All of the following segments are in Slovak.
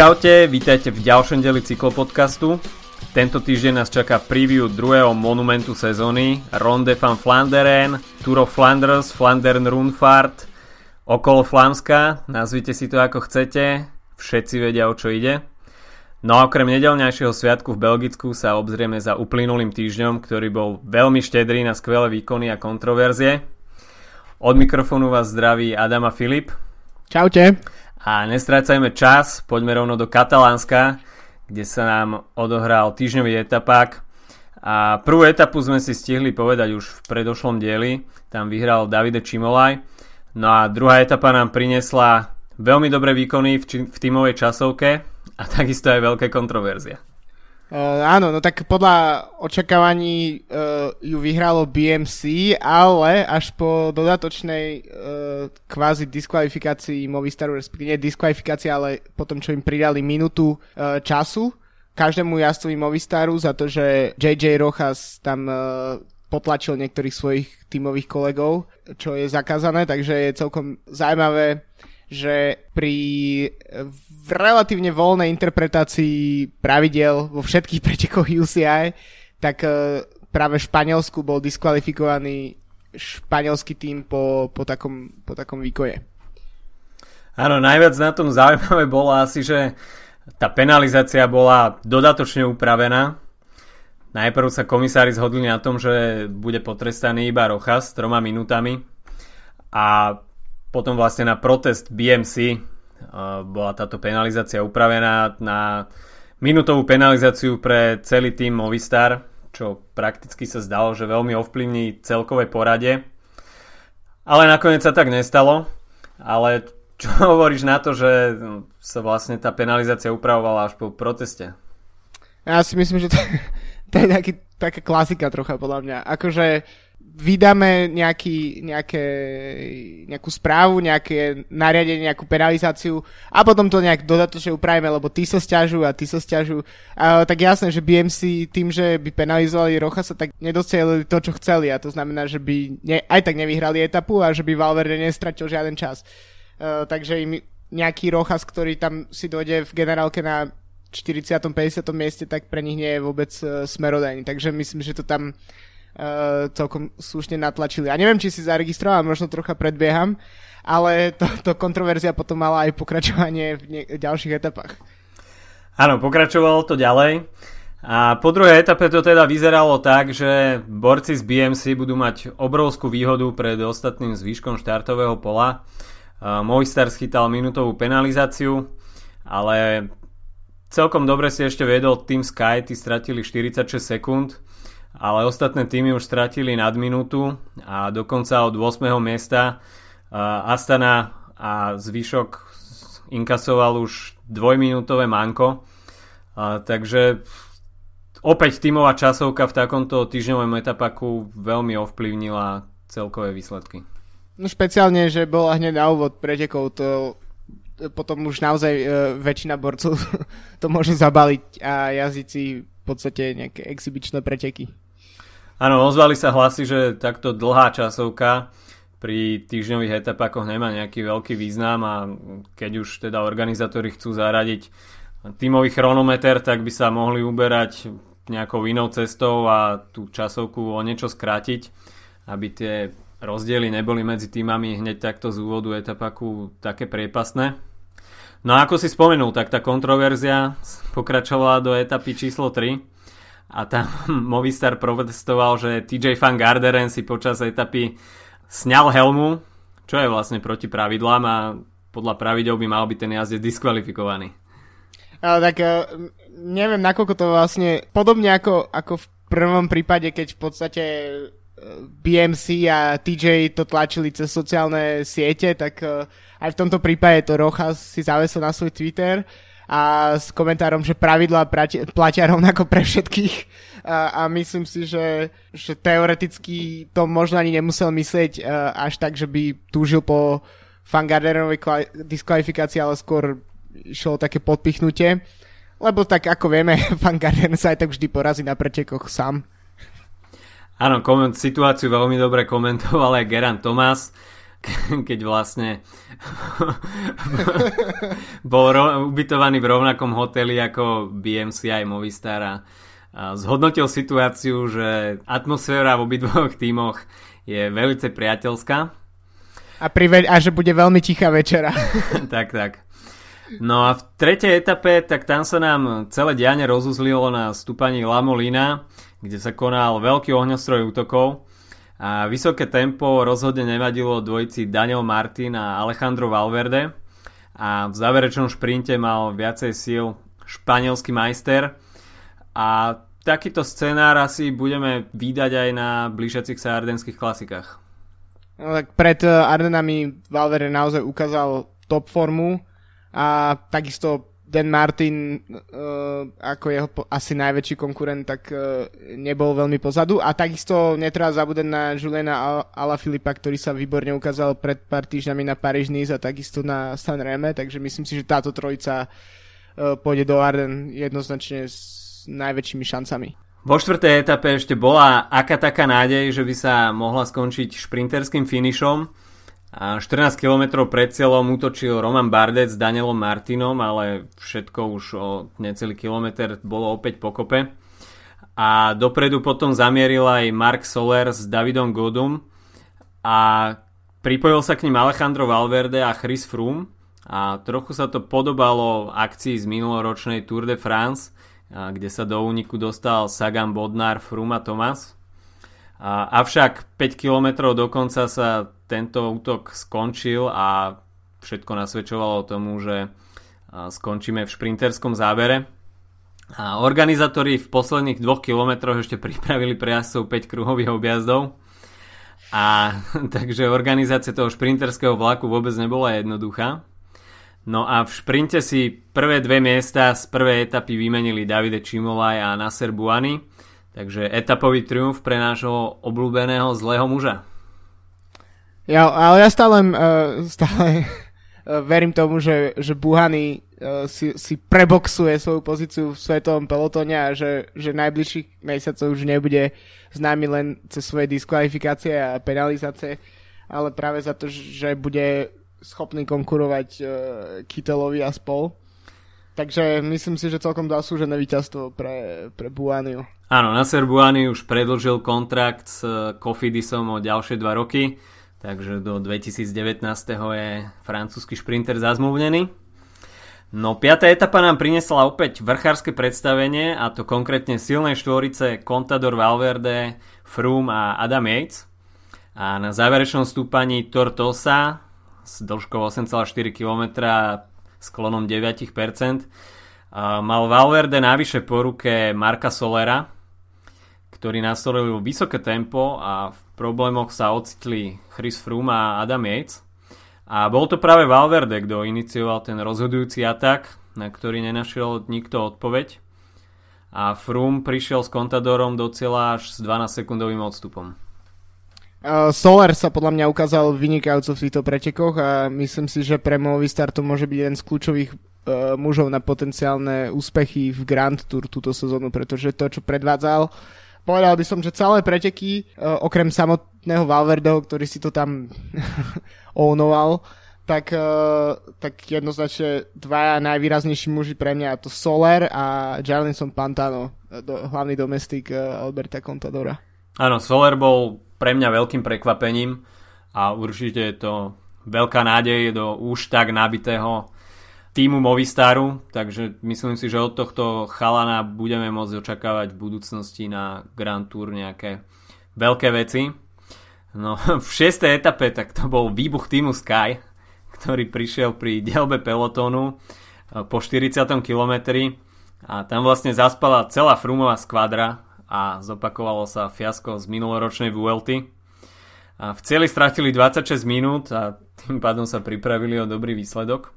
Čaute, vítajte v ďalšom deli cyklopodcastu. Tento týždeň nás čaká preview druhého monumentu sezóny Ronde van Flanderen, Tour of Flanders, Flandern Rundfahrt, okolo Flámska, nazvite si to ako chcete, všetci vedia o čo ide. No a okrem nedelňajšieho sviatku v Belgicku sa obzrieme za uplynulým týždňom, ktorý bol veľmi štedrý na skvelé výkony a kontroverzie. Od mikrofónu vás zdraví Adama Filip. Čaute. A nestrácajme čas, poďme rovno do Katalánska, kde sa nám odohral týždňový etapák. A prvú etapu sme si stihli povedať už v predošlom dieli, tam vyhral Davide Čimolaj. No a druhá etapa nám priniesla veľmi dobré výkony v, či- v tímovej časovke a takisto aj veľké kontroverzie. Uh, áno, no tak podľa očakávaní uh, ju vyhralo BMC, ale až po dodatočnej uh, kvázi diskvalifikácii Movistaru, respektíve nie diskvalifikácii, ale potom čo im pridali minútu uh, času každému jazdcovi Movistaru za to, že JJ Rojas tam uh, potlačil niektorých svojich tímových kolegov, čo je zakázané, takže je celkom zaujímavé že pri v relatívne voľnej interpretácii pravidel vo všetkých pretekoch UCI, tak e, práve v Španielsku bol diskvalifikovaný španielský tým po, po, takom, po takom výkoje. Áno, najviac na tom zaujímavé bolo asi, že tá penalizácia bola dodatočne upravená. Najprv sa komisári zhodli na tom, že bude potrestaný iba Rocha s troma minútami a potom vlastne na protest BMC uh, bola táto penalizácia upravená na minútovú penalizáciu pre celý tým Movistar, čo prakticky sa zdalo, že veľmi ovplyvní celkové porade. Ale nakoniec sa tak nestalo. Ale čo hovoríš na to, že sa vlastne tá penalizácia upravovala až po proteste? Ja si myslím, že to, to je taký, taká klasika trocha podľa mňa. Akože vydáme nejaký, nejaké, nejakú správu, nejaké nariadenie, nejakú penalizáciu a potom to nejak dodatočne upravíme, lebo tí sa stiažujú a tí sa stiažujú. A, tak jasné, že BMC tým, že by penalizovali Rocha sa tak nedocielili to, čo chceli a to znamená, že by ne, aj tak nevyhrali etapu a že by Valverde nestratil žiaden čas. Uh, takže im nejaký Rochas, ktorý tam si dojde v generálke na 40. 50. mieste, tak pre nich nie je vôbec uh, smerodajný. Takže myslím, že to tam uh, celkom slušne natlačili. A neviem, či si zaregistroval, možno trocha predbieham, ale to, to kontroverzia potom mala aj pokračovanie v ne- ďalších etapách. Áno, pokračovalo to ďalej. A po druhej etape to teda vyzeralo tak, že borci z BMC budú mať obrovskú výhodu pred ostatným zvyškom štartového pola. Uh, Movistar schytal minútovú penalizáciu, ale celkom dobre si ešte vedol Team Sky, tí stratili 46 sekúnd ale ostatné týmy už stratili nad minútu a dokonca od 8. miesta Astana a zvyšok inkasoval už dvojminútové manko. Takže opäť tímová časovka v takomto týždňovom etapaku veľmi ovplyvnila celkové výsledky. No špeciálne, že bola hneď na úvod pretekov, to potom už naozaj e, väčšina borcov to môže zabaliť a jazdiť si podstate nejaké exibičné preteky. Áno, ozvali sa hlasy, že takto dlhá časovka pri týždňových etapakoch nemá nejaký veľký význam a keď už teda organizátori chcú zaradiť tímový chronometer, tak by sa mohli uberať nejakou inou cestou a tú časovku o niečo skrátiť, aby tie rozdiely neboli medzi týmami hneď takto z úvodu etapaku také priepasné. No a ako si spomenul, tak tá kontroverzia pokračovala do etapy číslo 3 a tam Movistar protestoval, že TJ Van Garderen si počas etapy sňal helmu, čo je vlastne proti pravidlám a podľa pravidel by mal byť ten jazdec diskvalifikovaný. Ale tak e, neviem, nakoľko to vlastne, podobne ako, ako v prvom prípade, keď v podstate e, BMC a TJ to tlačili cez sociálne siete, tak e, aj v tomto prípade to Rochas si zavesil na svoj Twitter a s komentárom, že pravidlá platia rovnako pre všetkých a, a myslím si, že, že teoreticky to možno ani nemusel myslieť uh, až tak, že by túžil po Fangarderovej diskvalifikácii, ale skôr išlo také podpichnutie. Lebo tak ako vieme, Fangarden sa aj tak vždy porazí na pretekoch sám. Áno, situáciu veľmi dobre komentoval aj Geran Tomás. keď vlastne bol ubytovaný v rovnakom hoteli ako BMC aj Movistar a zhodnotil situáciu, že atmosféra v obidvoch tímoch je veľmi priateľská. A, prive- a že bude veľmi tichá večera. tak, tak. No a v tretej etape, tak tam sa nám celé diane rozuzlilo na stúpaní La Molina, kde sa konal veľký ohňostroj útokov a vysoké tempo rozhodne nevadilo dvojici Daniel Martin a Alejandro Valverde a v záverečnom šprinte mal viacej síl španielský majster a takýto scenár asi budeme výdať aj na blížiacich sa ardenských klasikách. No, tak pred eh, Ardenami Valverde naozaj ukázal top formu a takisto Dan Martin uh, ako jeho po, asi najväčší konkurent, tak uh, nebol veľmi pozadu. A takisto netreba zabúdať na Juliana Ala ktorý sa výborne ukázal pred pár týždňami na Nice a takisto na San Reme, takže myslím si, že táto trojica uh, pôjde do Arden jednoznačne s najväčšími šancami. Vo štvrtej etape ešte bola aká taká nádej, že by sa mohla skončiť šprinterským finišom a 14 km pred cieľom útočil Roman Bardec s Danielom Martinom, ale všetko už o necelý kilometr bolo opäť pokope. A dopredu potom zamieril aj Mark Soler s Davidom Godum a pripojil sa k ním Alejandro Valverde a Chris Froome a trochu sa to podobalo akcii z minuloročnej Tour de France, kde sa do úniku dostal Sagan Bodnar, Froome a Thomas. A, avšak 5 km do konca sa tento útok skončil a všetko nasvedčovalo tomu, že skončíme v šprinterskom závere. A organizátori v posledných dvoch kilometroch ešte pripravili pre jazdcov 5 kruhových objazdov. A takže organizácia toho šprinterského vlaku vôbec nebola jednoduchá. No a v šprinte si prvé dve miesta z prvej etapy vymenili Davide Čimolaj a Nasser Buany. Takže etapový triumf pre nášho obľúbeného zlého muža. Ja, ale ja stále, uh, stále uh, verím tomu, že, že Buhany uh, si, si preboxuje svoju pozíciu v svetovom pelotóne a že, že najbližších mesiacov už nebude známy len cez svoje diskvalifikácie a penalizácie, ale práve za to, že bude schopný konkurovať Kitelovi a spol. Takže myslím si, že celkom zaslúžené víťazstvo pre, pre Buaniu. Áno, Nasser Buani už predlžil kontrakt s Kofidisom o ďalšie dva roky takže do 2019. je francúzsky šprinter zazmluvnený. No, piatá etapa nám priniesla opäť vrchárske predstavenie a to konkrétne silnej štvorice Contador Valverde, Froome a Adam Yates. A na záverečnom stúpaní Tortosa s dĺžkou 8,4 km sklonom 9% mal Valverde navyše po ruke Marka Solera, ktorý nastolil vysoké tempo a v problémoch sa ocitli Chris Froome a Adam Yates. A bol to práve Valverde, kto inicioval ten rozhodujúci atak, na ktorý nenašiel nikto odpoveď. A Froome prišiel s Contadorom do cieľa až s 12-sekundovým odstupom. Uh, Solar sa podľa mňa ukázal vynikajúco v týchto pretekoch a myslím si, že pre Movistar to môže byť jeden z kľúčových uh, mužov na potenciálne úspechy v Grand Tour túto sezónu, pretože to, čo predvádzal, povedal by som, že celé preteky, uh, okrem samotného Valverdeho, ktorý si to tam ownoval, tak, tak jednoznačne dvaja najvýraznejší muži pre mňa, to Soler a Jarlinson Pantano, do, hlavný domestik Alberta Contadora. Áno, Soler bol pre mňa veľkým prekvapením a určite je to veľká nádej do už tak nabitého týmu Movistaru, takže myslím si, že od tohto chalana budeme môcť očakávať v budúcnosti na Grand Tour nejaké veľké veci. No v šiestej etape tak to bol výbuch týmu Sky, ktorý prišiel pri dielbe pelotónu e, po 40. kilometri a tam vlastne zaspala celá Frumová skvadra a zopakovalo sa fiasko z minuloročnej VLT. A v cieli stratili 26 minút a tým pádom sa pripravili o dobrý výsledok.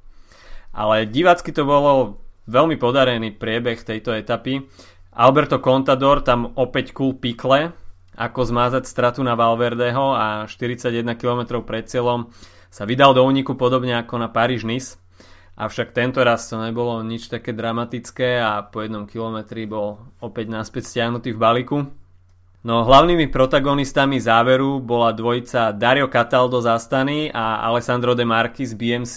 Ale divácky to bolo veľmi podarený priebeh tejto etapy. Alberto Contador tam opäť kul pikle, ako zmázať stratu na Valverdeho a 41 km pred cieľom sa vydal do úniku podobne ako na Paríž-Nice. Avšak tento raz to nebolo nič také dramatické a po jednom kilometri bol opäť naspäť stiahnutý v balíku. No hlavnými protagonistami záveru bola dvojica Dario Cataldo z Astany a Alessandro De Marchi z BMC.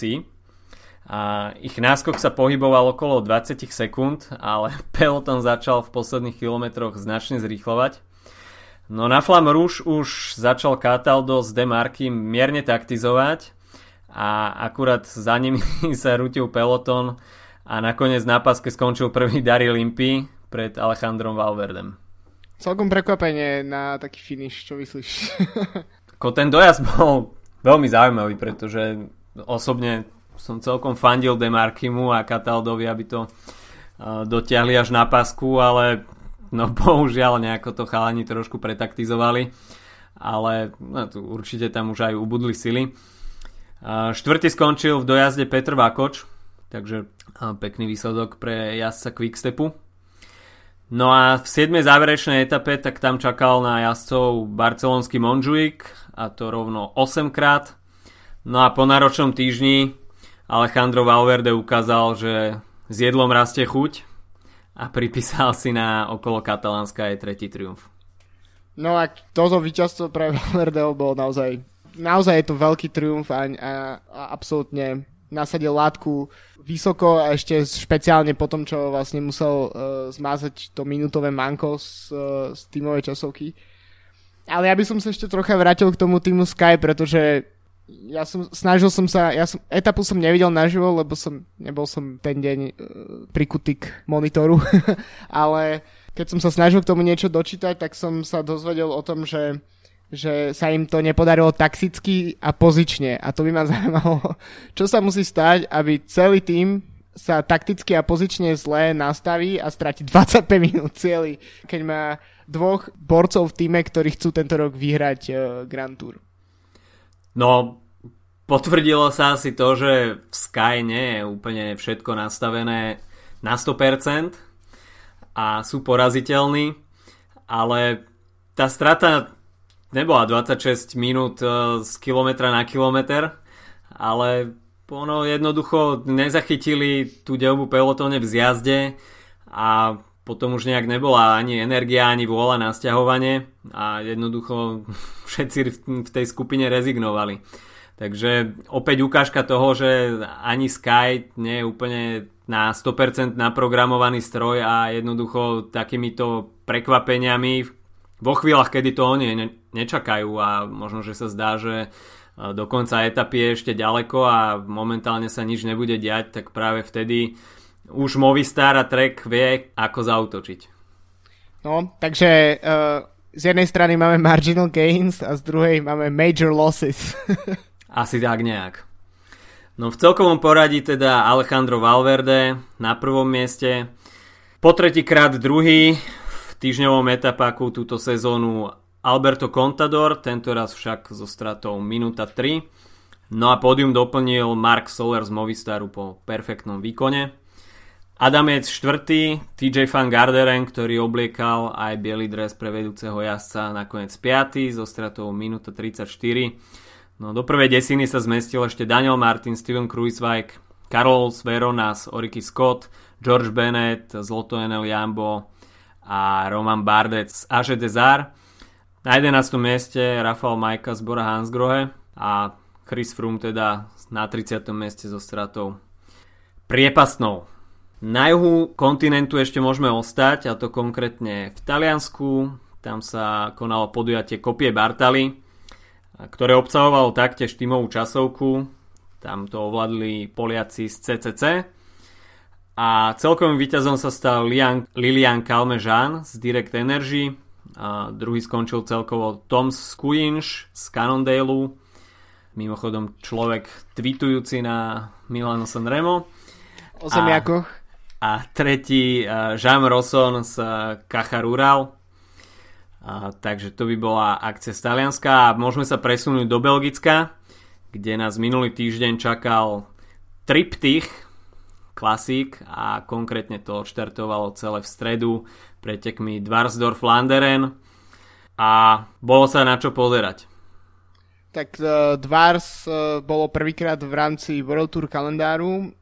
A ich náskok sa pohyboval okolo 20 sekúnd, ale peloton začal v posledných kilometroch značne zrýchlovať. No na Flam Rouge už začal Cataldo s De Marchi mierne taktizovať a akurát za nimi sa rutil peloton a nakoniec na paske skončil prvý Daryl Limpy pred Alejandrom Valverdem. Celkom prekvapenie na taký finish, čo myslíš? Ako ten dojazd bol veľmi zaujímavý, pretože osobne som celkom fandil Demarkimu a Kataldovi, aby to uh, dotiahli až na pasku, ale no bohužiaľ nejako to chalani trošku pretaktizovali, ale no, tu určite tam už aj ubudli sily. Uh, štvrtý skončil v dojazde Petr Vakoč, takže pekný výsledok pre jazdca Quickstepu. No a v 7. záverečnej etape tak tam čakal na jazdcov barcelonský Monjuik a to rovno 8 krát. No a po náročnom týždni Alejandro Valverde ukázal, že s jedlom rastie chuť a pripísal si na okolo Katalánska aj tretí triumf. No a toto víťazstvo pre Valverdeho bolo naozaj naozaj je to veľký triumf a, a, a absolútne nasadil látku vysoko a ešte špeciálne po tom, čo vlastne musel uh, zmázať to minútové manko z, uh, z tímovej časovky. Ale ja by som sa ešte trocha vrátil k tomu týmu Sky, pretože ja som, snažil som sa, ja som, etapu som nevidel naživo, lebo som, nebol som ten deň uh, prikutý k monitoru, ale keď som sa snažil k tomu niečo dočítať, tak som sa dozvedel o tom, že že sa im to nepodarilo taxicky a pozične. A to by ma zaujímalo, čo sa musí stať, aby celý tým sa takticky a pozične zle nastaví a stráti 25 minút celý, keď má dvoch borcov v týme, ktorí chcú tento rok vyhrať uh, Grand Tour. No, potvrdilo sa asi to, že v Sky nie je úplne všetko nastavené na 100% a sú poraziteľní, ale tá strata nebola 26 minút e, z kilometra na kilometr, ale ono jednoducho nezachytili tú delbu pelotóne v zjazde a potom už nejak nebola ani energia, ani vôľa na stiahovanie a jednoducho všetci v tej skupine rezignovali. Takže opäť ukážka toho, že ani Sky nie je úplne na 100% naprogramovaný stroj a jednoducho takýmito prekvapeniami vo chvíľach, kedy to oni nečakajú a možno, že sa zdá, že e, do konca etapy je ešte ďaleko a momentálne sa nič nebude diať, tak práve vtedy už Movistar a Trek vie, ako zautočiť. No, takže uh, z jednej strany máme marginal gains a z druhej máme major losses. Asi tak nejak. No v celkovom poradí teda Alejandro Valverde na prvom mieste, po tretíkrát druhý, týždňovom etapáku túto sezónu Alberto Contador, tento raz však so stratou minúta 3. No a pódium doplnil Mark Soler z Movistaru po perfektnom výkone. Adamec 4. TJ Van Garderen, ktorý obliekal aj biely dres pre vedúceho jazdca nakoniec 5. so stratou minúta 34. No do prvej desiny sa zmestil ešte Daniel Martin, Steven Kruiswijk, Karol Sveronas, Oriky Scott, George Bennett, Zloto Jambo, a Roman Bardec z Aže Desar. Na 11. mieste Rafael Majka z Bora Hansgrohe a Chris Froome teda na 30. mieste so stratou priepasnou. Na juhu kontinentu ešte môžeme ostať a to konkrétne v Taliansku. Tam sa konalo podujatie Kopie Bartali, ktoré obsahovalo taktiež tímovú časovku. Tam to ovládli Poliaci z CCC a celkovým víťazom sa stal Lian, Lilian Kalmežan z Direct Energy. A druhý skončil celkovo Tom Skujinš z Cannondale. Mimochodom človek tweetujúci na Milano Sanremo. O zemiakoch. A, a tretí Jean Rosson z Caja Rural. A, takže to by bola akcia z Talianska a môžeme sa presunúť do Belgicka, kde nás minulý týždeň čakal triptych klasík a konkrétne to štartovalo celé v stredu pretekmi Dvarsdorf Landeren a bolo sa na čo pozerať. Tak uh, Dvars uh, bolo prvýkrát v rámci World Tour kalendáru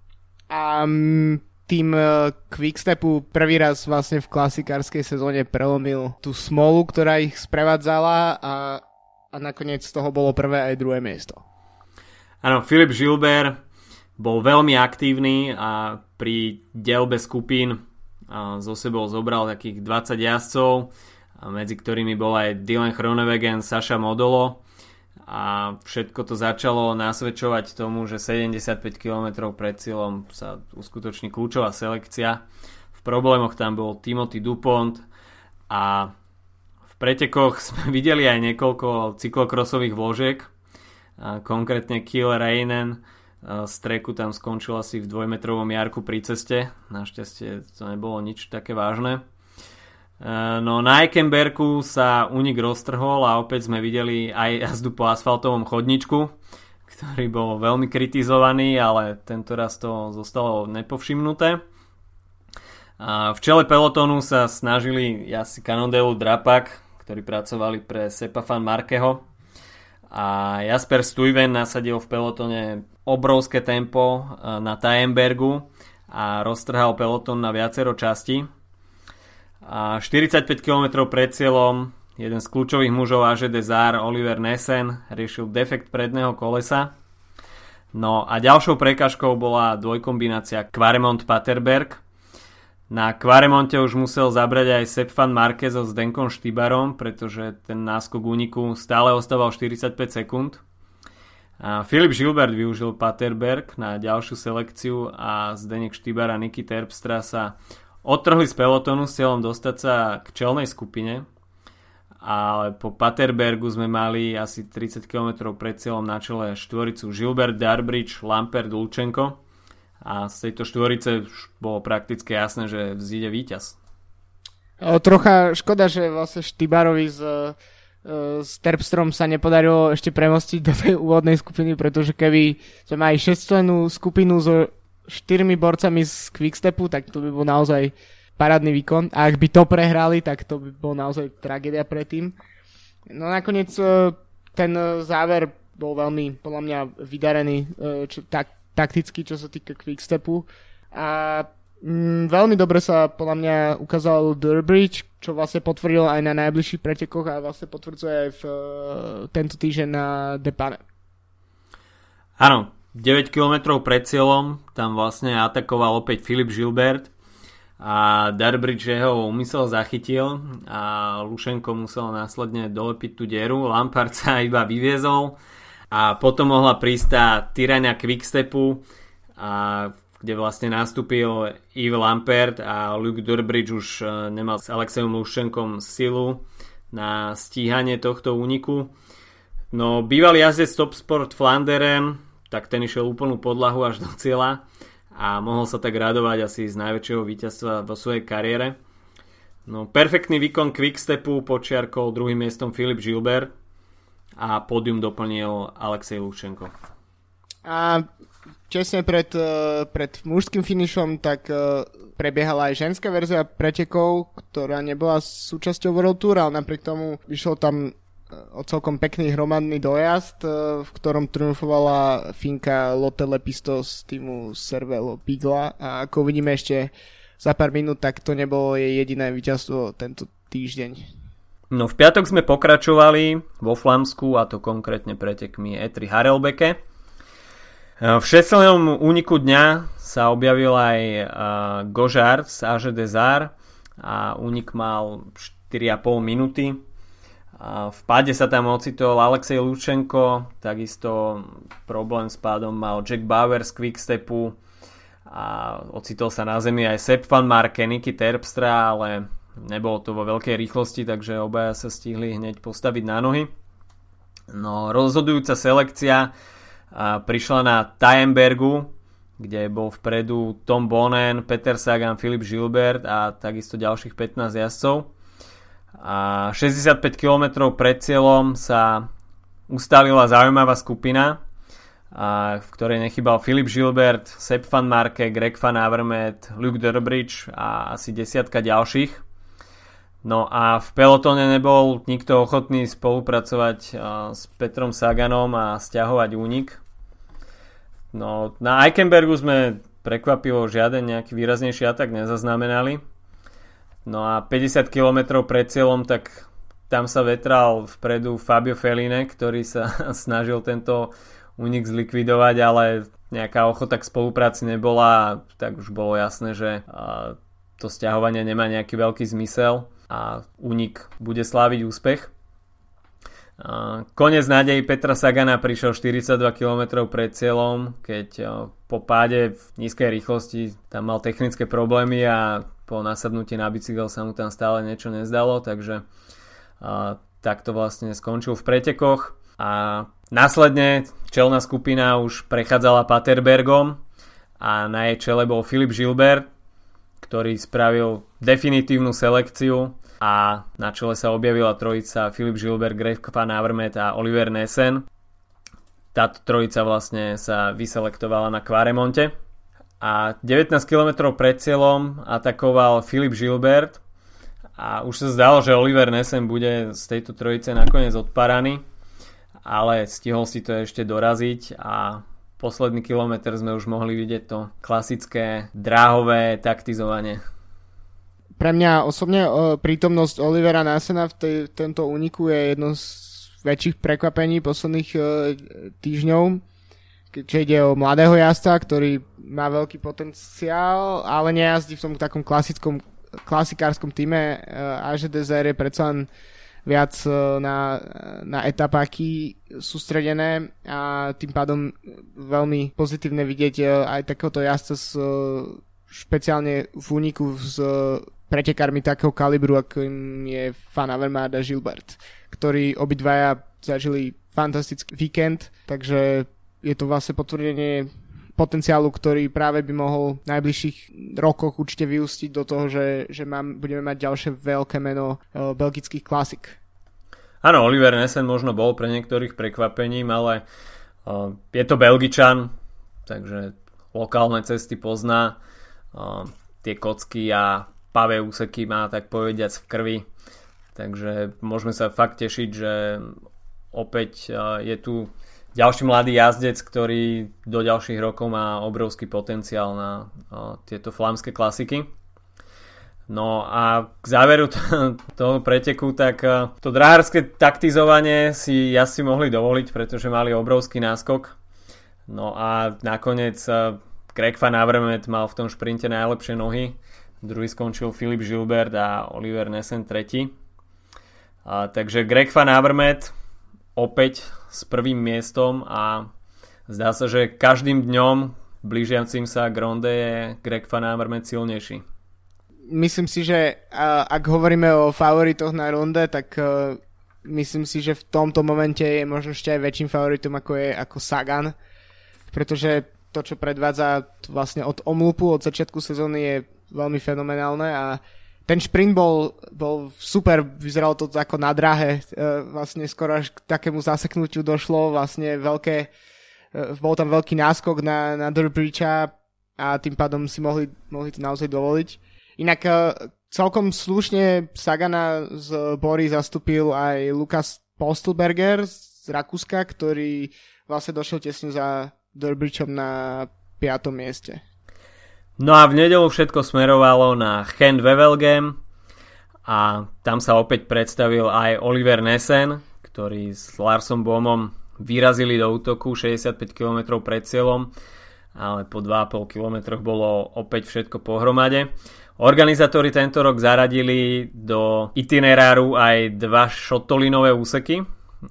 a um, tým uh, Quickstepu prvý raz vlastne v klasikárskej sezóne prelomil tú smolu, ktorá ich sprevádzala a, a nakoniec z toho bolo prvé aj druhé miesto. Áno, Filip Gilbert bol veľmi aktívny a pri delbe skupín zo sebou zobral takých 20 jazdcov, medzi ktorými bol aj Dylan Chronewegen, Saša Modolo a všetko to začalo nasvedčovať tomu, že 75 km pred cieľom sa uskutoční kľúčová selekcia. V problémoch tam bol Timothy Dupont a v pretekoch sme videli aj niekoľko cyklokrosových vložiek, konkrétne Kiel Reinen z tam skončil asi v dvojmetrovom jarku pri ceste, našťastie to nebolo nič také vážne. Eh, no na Ekenberku sa unik roztrhol a opäť sme videli aj jazdu po asfaltovom chodničku, ktorý bol veľmi kritizovaný, ale tento raz to zostalo nepovšimnuté. A v čele pelotónu sa snažili asi Cannondale Drapak, ktorí pracovali pre Sepafan Markeho. A Jasper Stuyven nasadil v pelotone obrovské tempo eh, na Tajenbergu a roztrhal pelotón na viacero častí. A 45 km pred cieľom jeden z kľúčových mužov AG Desar, Oliver Nessen, riešil defekt predného kolesa. No a ďalšou prekažkou bola dvojkombinácia Quaremont-Paterberg. Na Quaremonte už musel zabrať aj Sepfan Marquez so Zdenkom Štybarom, pretože ten náskok úniku stále ostával 45 sekúnd. A Filip Gilbert využil Paterberg na ďalšiu selekciu a Zdenek Štybar a Niky Terpstra sa odtrhli z pelotonu s cieľom dostať sa k čelnej skupine, ale po Paterbergu sme mali asi 30 km pred cieľom na čele štvoricu Gilbert, Darbridge, Lampert, Lučenko a z tejto štvorice už bolo prakticky jasné, že vzíde víťaz. O, trocha škoda, že vlastne Štybarovi z, e, s Terpstrom sa nepodarilo ešte premostiť do tej úvodnej skupiny, pretože keby sme mali 6 skupinu so štyrmi borcami z Quickstepu, tak to by bol naozaj parádny výkon. A ak by to prehrali, tak to by bol naozaj tragédia pre tým. No nakoniec e, ten záver bol veľmi, podľa mňa, vydarený e, čo, tak, takticky, čo sa týka Quickstepu. A mm, veľmi dobre sa podľa mňa ukázal Durbridge, čo vlastne potvrdil aj na najbližších pretekoch a vlastne potvrdzuje aj v, uh, tento týždeň na Depane. Áno, 9 km pred cieľom tam vlastne atakoval opäť Filip Gilbert a Darbridge jeho umysel zachytil a Lušenko musel následne dolepiť tú dieru. Lampard sa iba vyviezol a potom mohla prísť tá tyrania Quickstepu a kde vlastne nastúpil Yves Lampert a Luke Durbridge už e, nemal s Alexejom Lušenkom silu na stíhanie tohto úniku. No bývalý jazdec Top Sport Flanderen tak ten išiel úplnú podlahu až do cieľa a mohol sa tak radovať asi z najväčšieho víťazstva vo svojej kariére. No, perfektný výkon Quickstepu počiarkol druhým miestom Filip Gilbert a pódium doplnil Alexej Lučenko. A česne pred, eh, pred mužským finišom tak eh, prebiehala aj ženská verzia pretekov, ktorá nebola súčasťou World Tour, ale napriek tomu vyšlo tam o celkom pekný hromadný dojazd, e, v ktorom triumfovala Finka Lotte Lepisto z týmu Cervelo Pigla a ako vidíme ešte za pár minút, tak to nebolo jej jediné víťazstvo tento týždeň. No v piatok sme pokračovali vo Flamsku a to konkrétne pretekmi E3 Harelbeke. E, v šeselnom úniku dňa sa objavil aj uh, Gožár z AG Desar a únik mal 4,5 minúty a v páde sa tam ocitol Alexej Lučenko, takisto problém s pádom mal Jack Bauer z Quickstepu a ocitol sa na zemi aj Sepp van Marke, Niky Terpstra, ale nebolo to vo veľkej rýchlosti, takže obaja sa stihli hneď postaviť na nohy. No, rozhodujúca selekcia prišla na Tajenbergu, kde bol vpredu Tom Bonen, Peter Sagan, Filip Gilbert a takisto ďalších 15 jazdcov a 65 km pred cieľom sa ustavila zaujímavá skupina, a v ktorej nechybal Filip Gilbert, Sepp van Marke, Greg van Avermaet, Luke Durbridge a asi desiatka ďalších. No a v pelotone nebol nikto ochotný spolupracovať s Petrom Saganom a stiahovať únik. No, na Eichenbergu sme prekvapivo žiaden nejaký výraznejší atak nezaznamenali. No a 50 km pred cieľom, tak tam sa vetral vpredu Fabio Feline, ktorý sa snažil tento únik zlikvidovať, ale nejaká ochota k spolupráci nebola, tak už bolo jasné, že to stiahovanie nemá nejaký veľký zmysel a únik bude sláviť úspech. Konec nádej Petra Sagana prišiel 42 km pred cieľom, keď po páde v nízkej rýchlosti tam mal technické problémy a po nasadnutí na bicykel sa mu tam stále niečo nezdalo, takže takto vlastne skončil v pretekoch a následne čelná skupina už prechádzala Paterbergom a na jej čele bol Filip Gilbert, ktorý spravil definitívnu selekciu a na čele sa objavila trojica Filip Gilbert, Greg Van Avermaet a Oliver Nessen. Táto trojica vlastne sa vyselektovala na Quaremonte a 19 km pred cieľom atakoval Filip Gilbert a už sa zdalo, že Oliver Nessen bude z tejto trojice nakoniec odparaný, ale stihol si to ešte doraziť a posledný kilometr sme už mohli vidieť to klasické dráhové taktizovanie pre mňa osobne prítomnosť Olivera Nasena v tej, tento úniku je jedno z väčších prekvapení posledných uh, týždňov, keďže ide o mladého jazda, ktorý má veľký potenciál, ale nejazdí v tom takom klasickom, klasikárskom týme. Uh, AŽDZR je predsa len viac uh, na, na etapáky sústredené a tým pádom veľmi pozitívne vidieť uh, aj takéhoto jazdca s uh, špeciálne v úniku z pretekármi takého kalibru, ako je Fan Avermaet a Gilbert, ktorí obidvaja zažili fantastický víkend, takže je to vlastne potvrdenie potenciálu, ktorý práve by mohol v najbližších rokoch určite vyústiť do toho, že, že mám, budeme mať ďalšie veľké meno uh, belgických klasik. Áno, Oliver Nessen možno bol pre niektorých prekvapením, ale uh, je to Belgičan, takže lokálne cesty pozná, uh, tie kocky a pavé úseky má tak povediac v krvi. Takže môžeme sa fakt tešiť, že opäť je tu ďalší mladý jazdec, ktorý do ďalších rokov má obrovský potenciál na tieto flámske klasiky. No a k záveru toho preteku, tak to drahárske taktizovanie si asi mohli dovoliť, pretože mali obrovský náskok. No a nakoniec Greg Van Avermaet mal v tom šprinte najlepšie nohy druhý skončil Filip Gilbert a Oliver Nessen tretí. A, takže Greg Van Avermaet opäť s prvým miestom a zdá sa, že každým dňom blížiacim sa k ronde je Greg Van Avermaet silnejší. Myslím si, že ak hovoríme o favoritoch na ronde, tak uh, myslím si, že v tomto momente je možno ešte aj väčším favoritom ako je ako Sagan, pretože to, čo predvádza vlastne od omlupu, od začiatku sezóny je veľmi fenomenálne a ten šprint bol, bol super, vyzeralo to ako na drahe, e, vlastne skoro až k takému zaseknutiu došlo, vlastne veľké, e, bol tam veľký náskok na, na Durbridgea a tým pádom si mohli, mohli to naozaj dovoliť. Inak e, celkom slušne Sagana z Bory zastúpil aj Lukas Postelberger z Rakúska, ktorý vlastne došiel tesne za Durbridgeom na 5. mieste. No a v nedelu všetko smerovalo na Hand Wevelgem a tam sa opäť predstavil aj Oliver Nessen, ktorý s Larsom Bohmom vyrazili do útoku 65 km pred cieľom, ale po 2,5 km bolo opäť všetko pohromade. Organizátori tento rok zaradili do itineráru aj dva šotolinové úseky.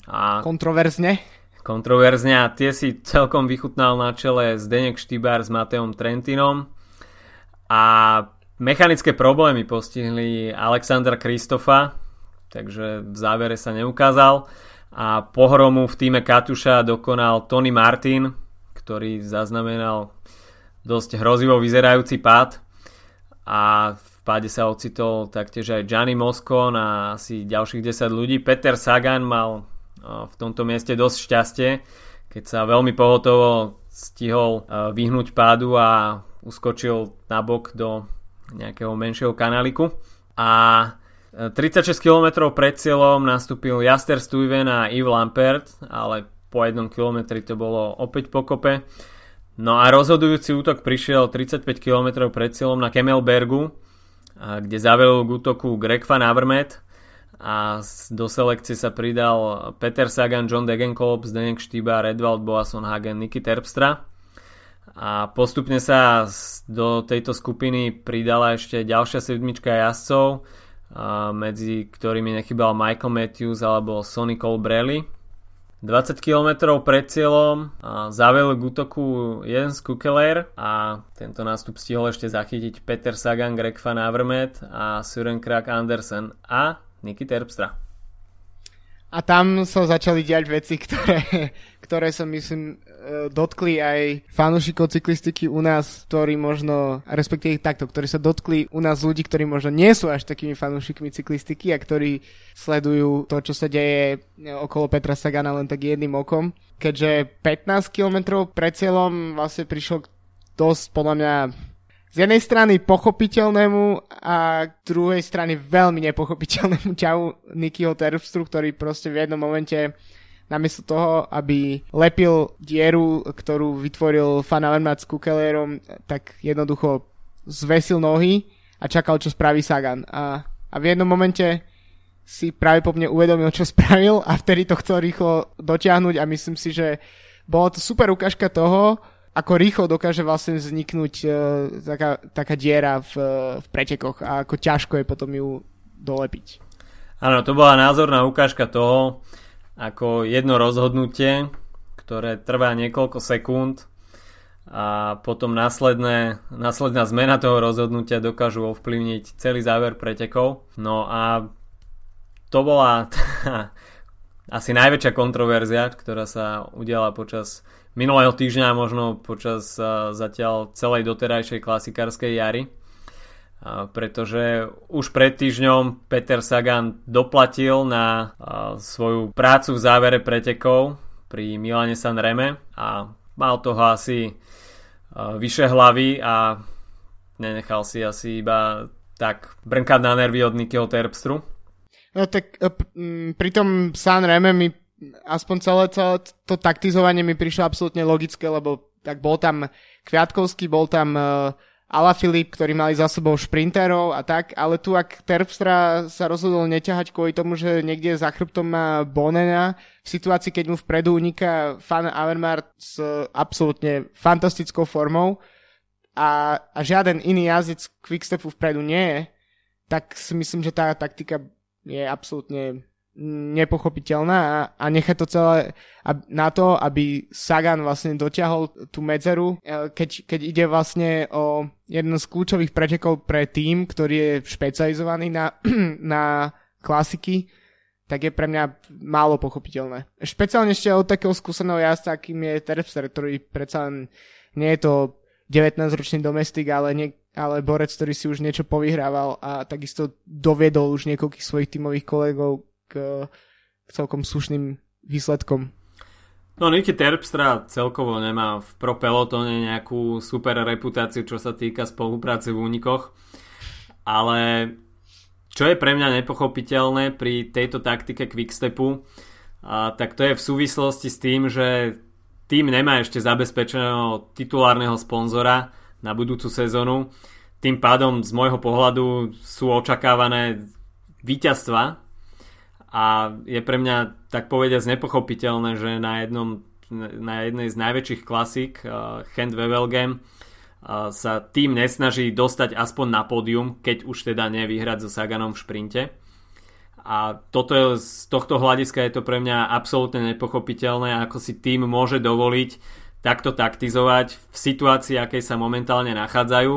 A kontroverzne. Kontroverzne a tie si celkom vychutnal na čele Zdenek Štýbar s Mateom Trentinom a mechanické problémy postihli Alexandra Kristofa, takže v závere sa neukázal a pohromu v týme Katuša dokonal Tony Martin, ktorý zaznamenal dosť hrozivo vyzerajúci pád a v páde sa ocitol taktiež aj Gianni Moscon a asi ďalších 10 ľudí. Peter Sagan mal v tomto mieste dosť šťastie, keď sa veľmi pohotovo stihol vyhnúť pádu a uskočil nabok do nejakého menšieho kanáliku. A 36 e, km pred cieľom nastúpil Jaster Stuyven a Yves Lampert, ale po jednom kilometri to bolo opäť pokope. No a rozhodujúci útok prišiel 35 km pred cieľom na Kemelbergu, kde zavelil k útoku Greg Van Avermaet a do selekcie sa pridal Peter Sagan, John Degenkolb, Zdenek Štýba, Redwald Boasson Hagen, Niky Terpstra. A postupne sa do tejto skupiny pridala ešte ďalšia sedmička jazdcov, medzi ktorými nechybal Michael Matthews alebo Sonny Colbrelli. 20 km pred cieľom zavel k útoku Jens Kukeler a tento nástup stihol ešte zachytiť Peter Sagan, Greg Van Avermaet a Søren Krak Andersen a Niky Terpstra. A tam sa začali diať veci, ktoré, ktoré sa myslím dotkli aj fanúšikov cyklistiky u nás, ktorí možno, respektíve takto, ktorí sa dotkli u nás ľudí, ktorí možno nie sú až takými fanúšikmi cyklistiky a ktorí sledujú to, čo sa deje okolo Petra Sagana len tak jedným okom. Keďže 15 km pred cieľom vlastne prišlo dosť podľa mňa z jednej strany pochopiteľnému a druhej strany veľmi nepochopiteľnému ťahu Nikyho Terpstru, ktorý proste v jednom momente namiesto toho, aby lepil dieru, ktorú vytvoril Fan Avermaet s Kukelerom, tak jednoducho zvesil nohy a čakal, čo spraví Sagan. A, a v jednom momente si práve po mne uvedomil, čo spravil a vtedy to chcel rýchlo dotiahnuť a myslím si, že bola to super ukážka toho, ako rýchlo dokáže vlastne vzniknúť uh, taká, taká diera v, v pretekoch a ako ťažko je potom ju dolepiť. Áno, to bola názorná ukážka toho, ako jedno rozhodnutie, ktoré trvá niekoľko sekúnd a potom následné, následná zmena toho rozhodnutia dokážu ovplyvniť celý záver pretekov. No a to bola asi najväčšia kontroverzia, ktorá sa udiala počas minulého týždňa možno počas zatiaľ celej doterajšej klasikárskej jary. Pretože už pred týždňom Peter Sagan doplatil na svoju prácu v závere pretekov pri Milane San Reme a mal toho asi vyše hlavy a nenechal si asi iba tak brnkať na nervy od Nikyho Terpstru. No tak e, pri tom San Reme mi aspoň celé, celé to taktizovanie mi prišlo absolútne logické, lebo tak bol tam Kviatkovský, bol tam uh, Ala Filip, ktorí mali za sebou šprinterov a tak, ale tu ak Terpstra sa rozhodol neťahať kvôli tomu, že niekde za chrbtom má Bonena, v situácii, keď mu vpredu uniká Fan Avermaet s absolútne fantastickou formou a, a žiaden iný jazdec Quickstepu vpredu nie je, tak si myslím, že tá taktika je absolútne nepochopiteľná a, a nechať to celé na to, aby Sagan vlastne dotiahol tú medzeru, e, keď, keď ide vlastne o jeden z kľúčových pretekov pre tým, ktorý je špecializovaný na, na klasiky, tak je pre mňa málo pochopiteľné. Špeciálne ešte od takého skúseného jazda, akým je Terpster, ktorý predsa len nie je to 19-ročný domestik, ale, nie, ale borec, ktorý si už niečo povyhrával a takisto doviedol už niekoľkých svojich tímových kolegov k, k celkom slušným výsledkom. No Niky Terpstra celkovo nemá v pro pelotone nejakú super reputáciu, čo sa týka spolupráce v únikoch, ale čo je pre mňa nepochopiteľné pri tejto taktike Quickstepu, a, tak to je v súvislosti s tým, že tým nemá ešte zabezpečeného titulárneho sponzora na budúcu sezónu. Tým pádom z môjho pohľadu sú očakávané víťazstva a je pre mňa tak povediať nepochopiteľné, že na, jednom, na jednej z najväčších klasík uh, Hand Wevelgem uh, sa tým nesnaží dostať aspoň na pódium, keď už teda nevyhrať so Saganom v šprinte. A toto je, z tohto hľadiska je to pre mňa absolútne nepochopiteľné, ako si tým môže dovoliť takto taktizovať v situácii, akej sa momentálne nachádzajú,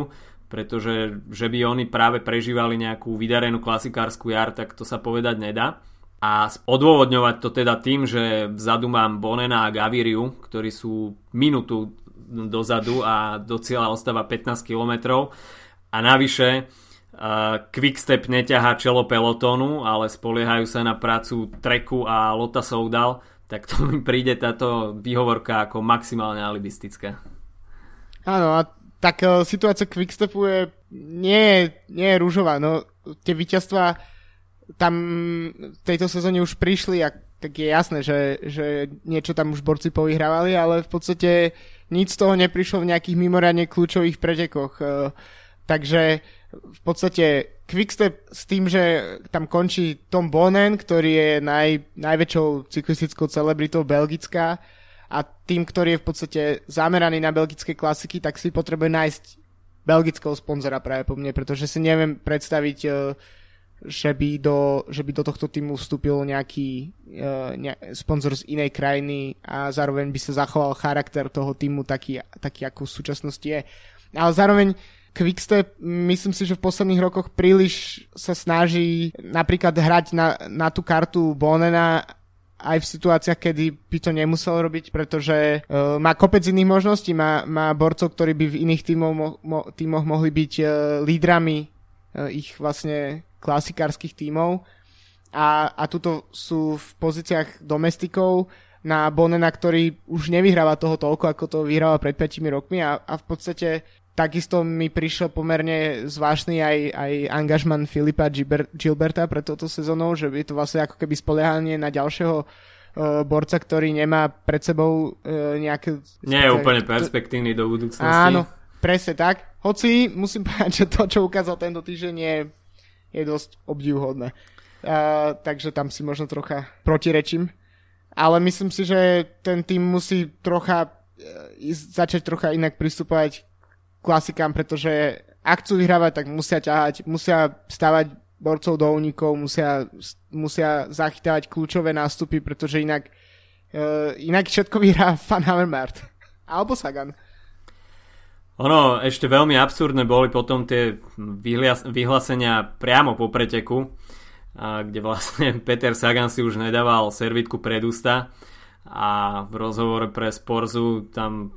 pretože že by oni práve prežívali nejakú vydarenú klasikárskú jar, tak to sa povedať nedá a odôvodňovať to teda tým, že vzadu mám Bonena a Gaviriu, ktorí sú minútu dozadu a do cieľa ostáva 15 km a navyše uh, Quickstep neťahá čelo pelotónu, ale spoliehajú sa na prácu Treku a Lota Soudal, tak to mi príde táto výhovorka ako maximálne alibistická. Áno, a tak uh, situácia Quickstepu je, nie, nie je rúžová. No, tie víťazstva tam v tejto sezóne už prišli a tak je jasné, že, že niečo tam už borci povyhrávali, ale v podstate nič z toho neprišlo v nejakých mimoriadne kľúčových pretekoch. Uh, takže v podstate Quickstep s tým, že tam končí Tom Bonen, ktorý je naj, najväčšou cyklistickou celebritou Belgická a tým, ktorý je v podstate zameraný na belgické klasiky, tak si potrebuje nájsť belgického sponzora práve po mne, pretože si neviem predstaviť, e, že by do, že by do tohto týmu vstúpil nejaký uh, ne, sponzor z inej krajiny a zároveň by sa zachoval charakter toho týmu taký, taký ako v súčasnosti je. Ale zároveň Quickstep, myslím si, že v posledných rokoch príliš sa snaží napríklad hrať na, na tú kartu Bonena aj v situáciách, kedy by to nemusel robiť, pretože uh, má kopec iných možností, má, má borcov, ktorí by v iných tímoch, mo, mo, tímoch mohli byť uh, lídrami uh, ich vlastne klasikárskych tímov a, a tuto sú v pozíciách domestikov na Bonena, ktorý už nevyhráva toho toľko, ako to vyhráva pred 5 rokmi a, a v podstate Takisto mi prišiel pomerne zvláštny aj, aj angažman Filipa Gilberta pre toto sezónou, že je to vlastne ako keby spoliehanie na ďalšieho uh, borca, ktorý nemá pred sebou uh, nejaké... Nie je úplne perspektívny do budúcnosti. Áno, presne tak. Hoci musím povedať, že to, čo ukázal tento týždeň je, je dosť obdivhodné. Uh, takže tam si možno trocha protirečím. Ale myslím si, že ten tým musí trocha uh, začať trocha inak pristupovať klasikám, pretože ak chcú vyhrávať, tak musia ťahať, musia stavať borcov do únikov, musia, musia zachytávať kľúčové nástupy, pretože inak, uh, inak všetko vyhrá Fan Havermart. Alebo Sagan. Ono, ešte veľmi absurdné boli potom tie vyhlásenia priamo po preteku, kde vlastne Peter Sagan si už nedával servitku pred ústa a v rozhovore pre Sporzu tam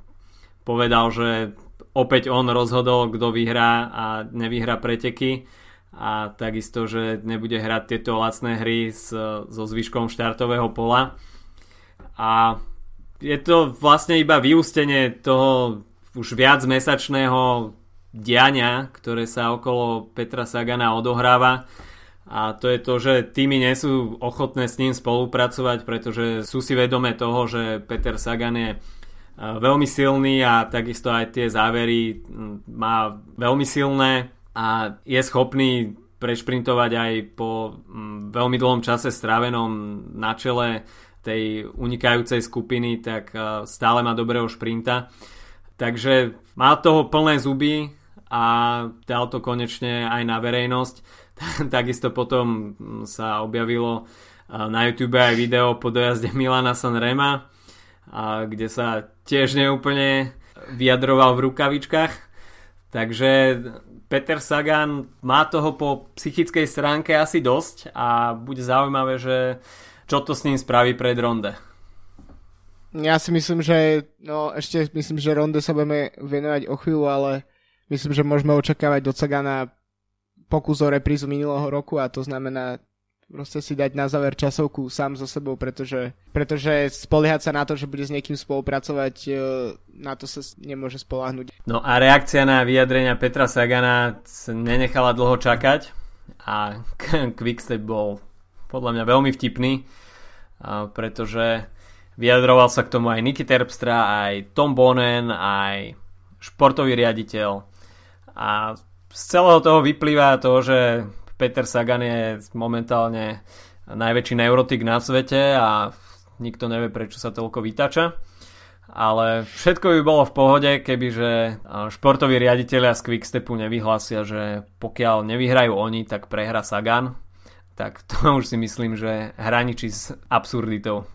povedal, že opäť on rozhodol, kto vyhrá a nevyhrá preteky a takisto, že nebude hrať tieto lacné hry s, so zvyškom štartového pola. A je to vlastne iba vyústenie toho už viac mesačného diania, ktoré sa okolo Petra Sagana odohráva. A to je to, že týmy nie sú ochotné s ním spolupracovať, pretože sú si vedomé toho, že Peter Sagan je veľmi silný a takisto aj tie závery má veľmi silné a je schopný prešprintovať aj po veľmi dlhom čase strávenom na čele tej unikajúcej skupiny, tak stále má dobrého šprinta. Takže má toho plné zuby a dal to konečne aj na verejnosť. Takisto potom sa objavilo na YouTube aj video po dojazde Milana Sanrema, a kde sa tiež neúplne vyjadroval v rukavičkách. Takže Peter Sagan má toho po psychickej stránke asi dosť a bude zaujímavé, že čo to s ním spraví pred ronde. Ja si myslím, že no ešte myslím, že ronde sa budeme venovať o chvíľu, ale myslím, že môžeme očakávať do Sagana pokus o reprízu minulého roku a to znamená proste si dať na záver časovku sám so sebou, pretože, pretože spoliehať sa na to, že bude s niekým spolupracovať, e, na to sa nemôže spolahnuť. No a reakcia na vyjadrenia Petra Sagana nenechala dlho čakať a Quickstep bol podľa mňa veľmi vtipný, pretože vyjadroval sa k tomu aj Niky Terpstra, aj Tom Bonen, aj športový riaditeľ a z celého toho vyplýva to, že Peter Sagan je momentálne najväčší neurotik na svete a nikto nevie, prečo sa toľko vytača. Ale všetko by bolo v pohode, kebyže športoví riaditeľia z Quickstepu nevyhlásia, že pokiaľ nevyhrajú oni, tak prehra Sagan. Tak to už si myslím, že hraničí s absurditou.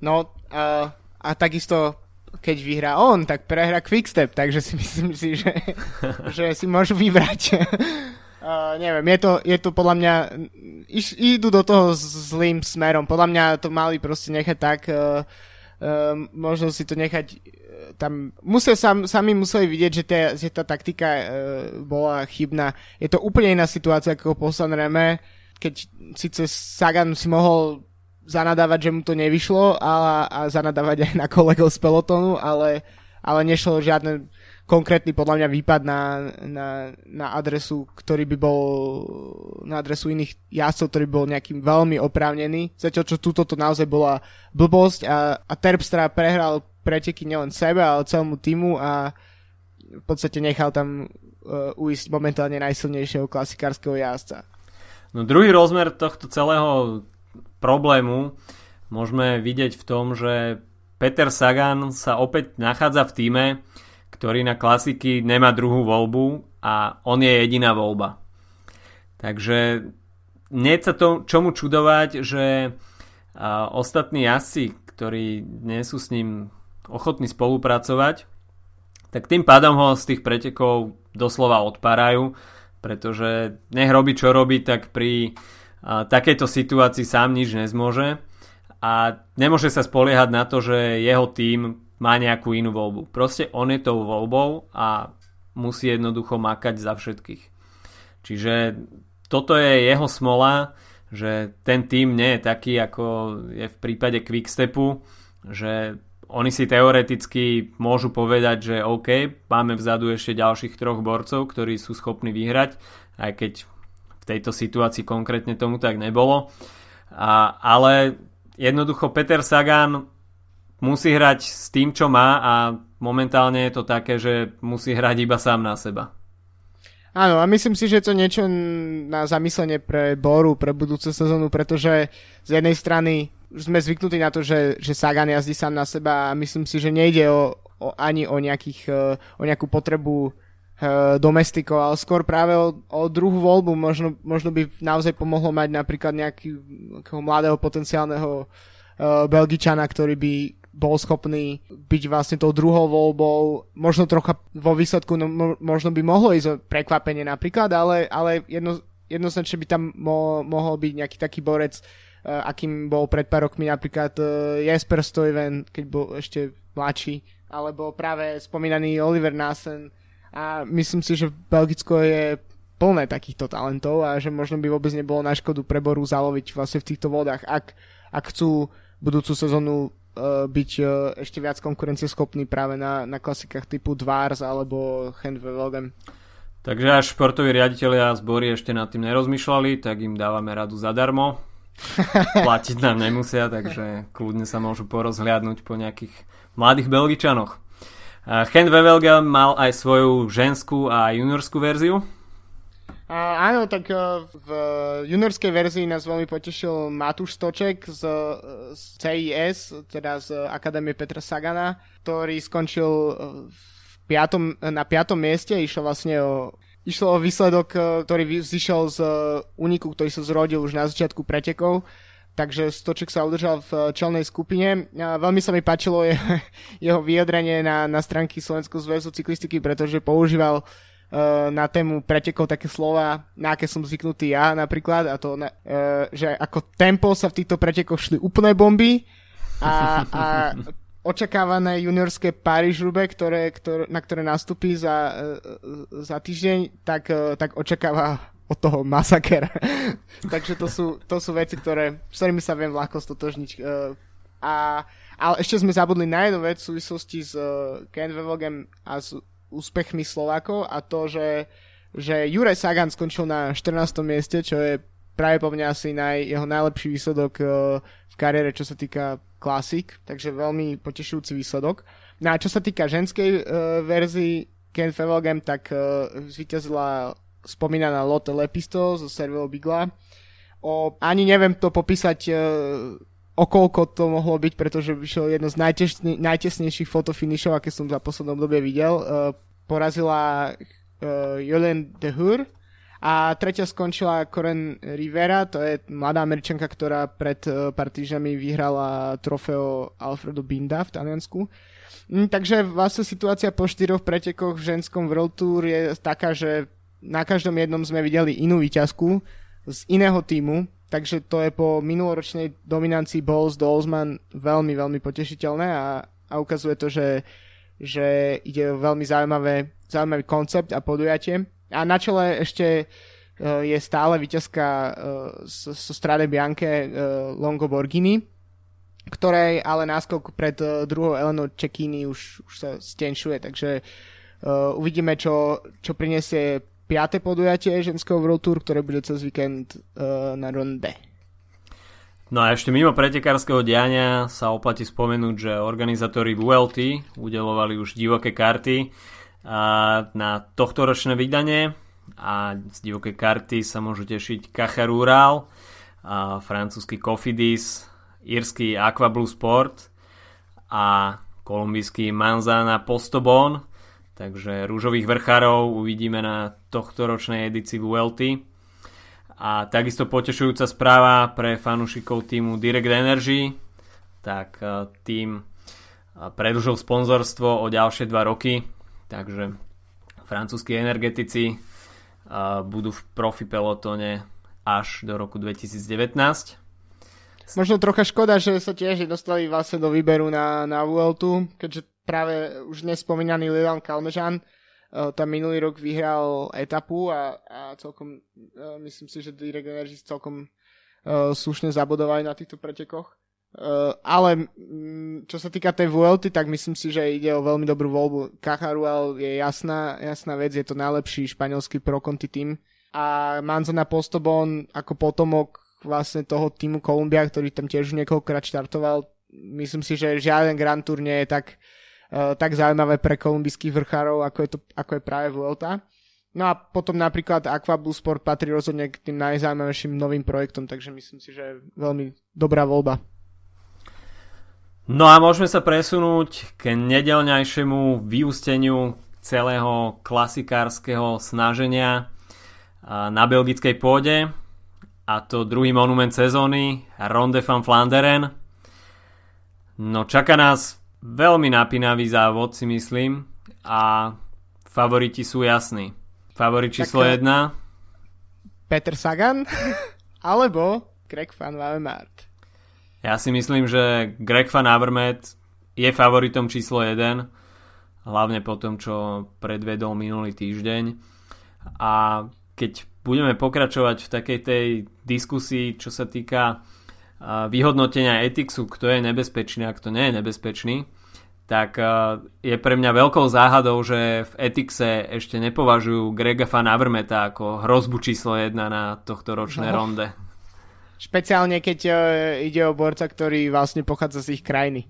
No uh, a takisto keď vyhrá on, tak prehra Quickstep, takže si myslím si, že, že si môžu vybrať Uh, neviem, je to, je to podľa mňa, iš, idú do toho zlým smerom, podľa mňa to mali proste nechať tak, uh, uh, možno si to nechať uh, tam, musia sam, sami museli vidieť, že, tá, že tá taktika uh, bola chybná. Je to úplne iná situácia ako po Sanreme, keď síce Sagan si mohol zanadávať, že mu to nevyšlo a, a zanadávať aj na kolegov z pelotonu, ale ale nešlo žiadne konkrétny podľa mňa výpad na, na, na adresu, ktorý by bol na adresu iných jazdcov, ktorý bol nejakým veľmi oprávnený. Zatiaľ, čo túto to naozaj bola blbosť a, a Terpstra prehral preteky nielen sebe, ale celému týmu a v podstate nechal tam uh, uísť momentálne najsilnejšieho klasikárskeho jazdca. No druhý rozmer tohto celého problému môžeme vidieť v tom, že Peter Sagan sa opäť nachádza v týme, ktorý na klasiky nemá druhú voľbu a on je jediná voľba. Takže nie sa to čomu čudovať, že ostatní jazdci, ktorí nie sú s ním ochotní spolupracovať, tak tým pádom ho z tých pretekov doslova odparajú, pretože nech robí čo robí, tak pri takejto situácii sám nič nezmôže a nemôže sa spoliehať na to, že jeho tým má nejakú inú voľbu. Proste on je tou voľbou a musí jednoducho makať za všetkých. Čiže toto je jeho smola, že ten tým nie je taký, ako je v prípade Quickstepu, že oni si teoreticky môžu povedať, že OK, máme vzadu ešte ďalších troch borcov, ktorí sú schopní vyhrať, aj keď tejto situácii konkrétne tomu tak nebolo. A, ale jednoducho Peter Sagan musí hrať s tým, čo má a momentálne je to také, že musí hrať iba sám na seba. Áno, a myslím si, že to niečo na zamyslenie pre Boru, pre budúcu sezónu, pretože z jednej strany sme zvyknutí na to, že, že Sagan jazdí sám na seba a myslím si, že nejde o, o, ani o, nejakých, e, o nejakú potrebu uh, domestikov, ale skôr práve o, o druhú voľbu. Možno, možno by naozaj pomohlo mať napríklad nejakého mladého potenciálneho uh, Belgičana, ktorý by bol schopný byť vlastne tou druhou voľbou, možno trocha vo výsledku, no, možno by mohlo ísť o prekvapenie napríklad, ale, ale jedno, jednoznačne by tam mo, mohol byť nejaký taký borec, uh, akým bol pred pár rokmi napríklad uh, Jesper Stuyven, keď bol ešte mladší, alebo práve spomínaný Oliver Nassen a myslím si, že Belgicko je plné takýchto talentov a že možno by vôbec nebolo na škodu preboru zaloviť vlastne v týchto vodách, ak, ak chcú budúcu sezónu uh, byť uh, ešte viac konkurencieschopný práve na, na klasikách typu Dvars alebo Handvelden. Takže až športoví riaditeľia a zbory ešte nad tým nerozmýšľali, tak im dávame radu zadarmo. Platiť nám nemusia, takže kľudne sa môžu porozhliadnúť po nejakých mladých Belgičanoch. Chen Wevelgel mal aj svoju ženskú a juniorskú verziu, a, áno, tak uh, v juniorskej verzii nás veľmi potešil Matúš Stoček z, z CIS, teda z Akadémie Petra Sagana, ktorý skončil e, v piatom, na piatom mieste. Išlo vlastne o, išlo o výsledok, e, ktorý zišiel z úniku, ktorý sa zrodil už na začiatku pretekov takže Stoček sa udržal v čelnej skupine. Veľmi sa mi páčilo jeho, jeho vyjadrenie na, na stránky Slovenského zväzu cyklistiky, pretože používal Eh, na tému pretekov také slova, na aké som zvyknutý ja napríklad, a to, uh, že ako tempo sa v týchto pretekoch šli úplné bomby a, a očakávané juniorské Paríž ktoré, ktoré, na ktoré nastúpi za, za týždeň, tak, tak očakáva od toho masaker. Takže to sú, to sú veci, ktoré, s ktorými sa viem ľahko stotožniť. Uh, a, ale ešte sme zabudli na jednu vec v súvislosti s uh, Ken Vevogem a s úspechmi Slovákov a to, že, že Juraj Sagan skončil na 14. mieste, čo je práve po mňa asi naj, jeho najlepší výsledok uh, v kariére, čo sa týka klasik, takže veľmi potešujúci výsledok. No a čo sa týka ženskej uh, verzii Ken Fevelgem, tak uh, zvíťazila spomínaná Lotte Lepisto zo Servilo Bigla. O, ani neviem to popísať uh, okolko to mohlo byť, pretože vyšiel jedno z najtesne, najtesnejších fotofinišov, aké som za poslednom dobe videl. Uh, porazila uh, Jolien de Hur a tretia skončila Coren Rivera, to je mladá američanka, ktorá pred uh, pár týždňami vyhrala trofeo Alfredo Binda v Taliansku. Mm, takže vlastne situácia po štyroch pretekoch v ženskom World Tour je taká, že na každom jednom sme videli inú výťazku z iného týmu, takže to je po minuloročnej dominancii Bowles Dolzman veľmi, veľmi potešiteľné a, a ukazuje to, že, že ide o veľmi zaujímavé, zaujímavý koncept a podujatie. A na čele ešte uh, je stále víťazka uh, so, so Strade Bianche uh, Longo Borghini, ktorej ale náskok pred uh, druhou Elenou Čekíny už, už sa stenšuje, takže uvidíme, čo, čo prinesie piaté podujatie ženského World Tour, ktoré bude cez víkend uh, na ronde. No a ešte mimo pretekárskeho diania sa oplatí spomenúť, že organizátori VLT udelovali už divoké karty na tohtoročné vydanie a z divokej karty sa môžu tešiť Caja Rural, francúzsky Cofidis, írsky Aqua Sport a kolumbijský Manzana Postobon. Takže rúžových vrchárov uvidíme na tohtoročnej edícii VLT. A takisto potešujúca správa pre fanúšikov týmu Direct Energy, tak e, tým e, predlžil sponzorstvo o ďalšie dva roky, takže francúzskí energetici e, budú v profi pelotone až do roku 2019. Možno trocha škoda, že sa tiež dostali vlastne do výberu na, na Vueltu, keďže práve už nespomínaný Lilan Kalmežan Eh, tam minulý rok vyhral etapu a, a celkom uh, myslím si, že Direct Energy celkom uh, slušne zabodovali na týchto pretekoch. Uh, ale čo sa týka tej Vuelty, tak myslím si, že ide o veľmi dobrú voľbu. Cajaruel je jasná, jasná vec, je to najlepší španielský pro Conti tým. A Manzana Postobon ako potomok vlastne toho týmu Kolumbia, ktorý tam tiež niekoľkokrát štartoval, myslím si, že žiaden Grand Tour nie je tak Eh, tak zaujímavé pre kolumbijských vrchárov, ako je, to, ako je práve Vuelta. No a potom napríklad Aquablue Sport patrí rozhodne k tým najzaujímavejším novým projektom, takže myslím si, že je veľmi dobrá voľba. No a môžeme sa presunúť k nedelňajšiemu vyústeniu celého klasikárskeho snaženia na belgickej pôde a to druhý monument sezóny Ronde van Flanderen. No čaká nás Veľmi napínavý závod si myslím a favoriti sú jasní. Favorit číslo 1 eh, Peter Sagan alebo Greg van Avermaet. Ja si myslím, že Greg van Avermaet je favoritom číslo 1 hlavne po tom, čo predvedol minulý týždeň a keď budeme pokračovať v takej tej diskusii, čo sa týka vyhodnotenia etixu, kto je nebezpečný a kto nie je nebezpečný, tak je pre mňa veľkou záhadou, že v etixe ešte nepovažujú Grega Van Avermeta ako hrozbu číslo 1 na tohto ročné no. ronde. Špeciálne keď uh, ide o borca, ktorý vlastne pochádza z ich krajiny.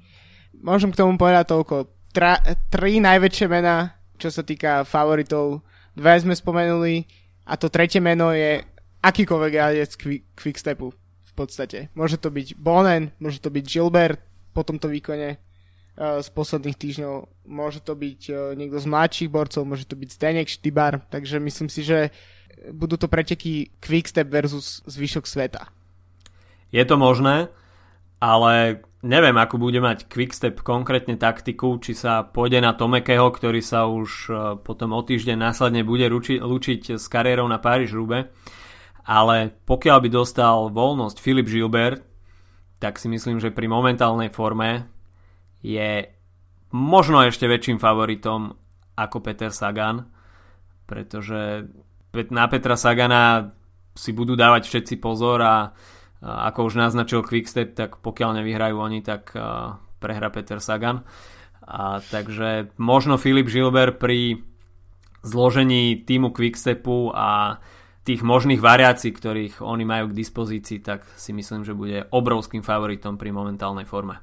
Môžem k tomu povedať toľko. Tra, tri najväčšie mená, čo sa týka favoritov. Dve sme spomenuli a to tretie meno je akýkoľvek jazdec Quickstepu podstate. Môže to byť Bonen, môže to byť Gilbert po tomto výkone uh, z posledných týždňov, môže to byť uh, niekto z mladších borcov, môže to byť Zdenek Štibar, takže myslím si, že budú to preteky Quickstep versus zvyšok sveta. Je to možné, ale neviem, ako bude mať Quickstep konkrétne taktiku, či sa pôjde na Tomekeho, ktorý sa už uh, potom o týždeň následne bude luči, lučiť s kariérou na Paríž-Rube ale pokiaľ by dostal voľnosť Filip Gilbert, tak si myslím, že pri momentálnej forme je možno ešte väčším favoritom ako Peter Sagan, pretože na Petra Sagana si budú dávať všetci pozor a ako už naznačil Quickstep, tak pokiaľ nevyhrajú oni, tak prehra Peter Sagan. A takže možno Filip Gilbert pri zložení týmu Quickstepu a tých možných variácií, ktorých oni majú k dispozícii, tak si myslím, že bude obrovským favoritom pri momentálnej forme.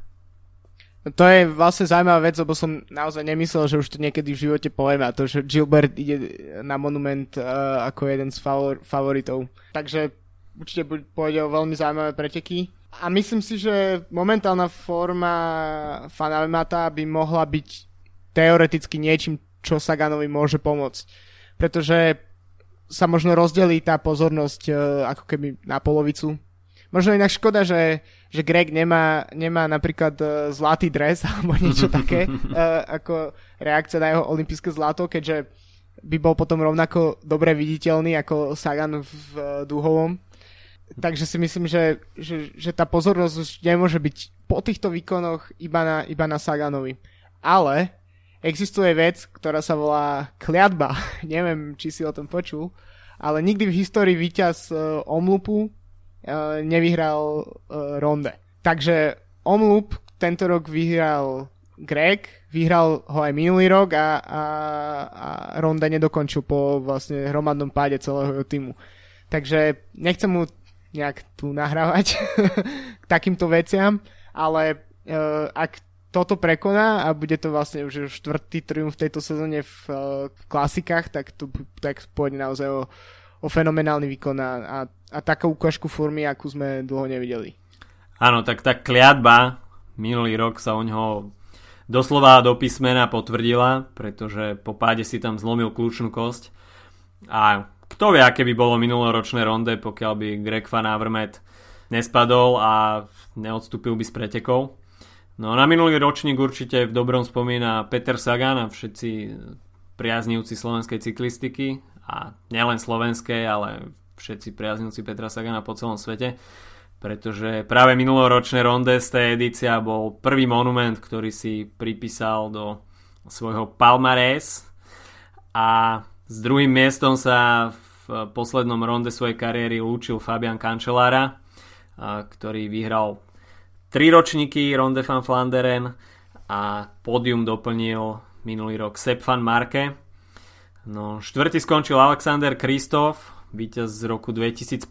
To je vlastne zaujímavá vec, lebo som naozaj nemyslel, že už to niekedy v živote poviem a to, že Gilbert ide na monument uh, ako jeden z favor- favoritov. Takže určite pôjde o veľmi zaujímavé preteky. A myslím si, že momentálna forma Fanalmata by mohla byť teoreticky niečím, čo Saganovi môže pomôcť. Pretože sa možno rozdelí tá pozornosť uh, ako keby na polovicu. Možno inak škoda, že, že Greg nemá, nemá napríklad uh, zlatý dres alebo niečo také uh, ako reakcia na jeho olympijské zlato, keďže by bol potom rovnako dobre viditeľný ako Sagan v Duhovom. Takže si myslím, že, že, že tá pozornosť už nemôže byť po týchto výkonoch iba na, iba na Saganovi. Ale existuje vec, ktorá sa volá kliatba. Neviem, či si o tom počul, ale nikdy v histórii víťaz uh, Omlupu uh, nevyhral uh, ronde. Takže Omloop tento rok vyhral Greg, vyhral ho aj minulý rok a, a, a Ronda nedokončil po vlastne hromadnom páde celého týmu. Takže nechcem mu nejak tu nahrávať k takýmto veciam, ale uh, ak toto prekoná a bude to vlastne už štvrtý triumf v tejto sezóne v, uh, v klasikách, tak tu tak pôjde naozaj o, o fenomenálny výkon a, a, a takú ukážku formy, akú sme dlho nevideli. Áno, tak tá kliatba minulý rok sa u ňoho doslova do písmena potvrdila, pretože po páde si tam zlomil kľúčnú kosť a kto vie, aké by bolo minuloročné ronde, pokiaľ by Greg Van Avermaet nespadol a neodstúpil by z pretekov. No na minulý ročník určite v dobrom spomína Peter Sagan a všetci priaznivci slovenskej cyklistiky a nielen slovenskej, ale všetci priaznivci Petra Sagana po celom svete pretože práve minuloročné ronde z tej edícia bol prvý monument, ktorý si pripísal do svojho palmarés. A s druhým miestom sa v poslednom ronde svojej kariéry lúčil Fabian Cancellara, ktorý vyhral tri ročníky Ronde van Flanderen a pódium doplnil minulý rok Sepp van Marke. No, štvrtý skončil Alexander Kristof, víťaz z roku 2015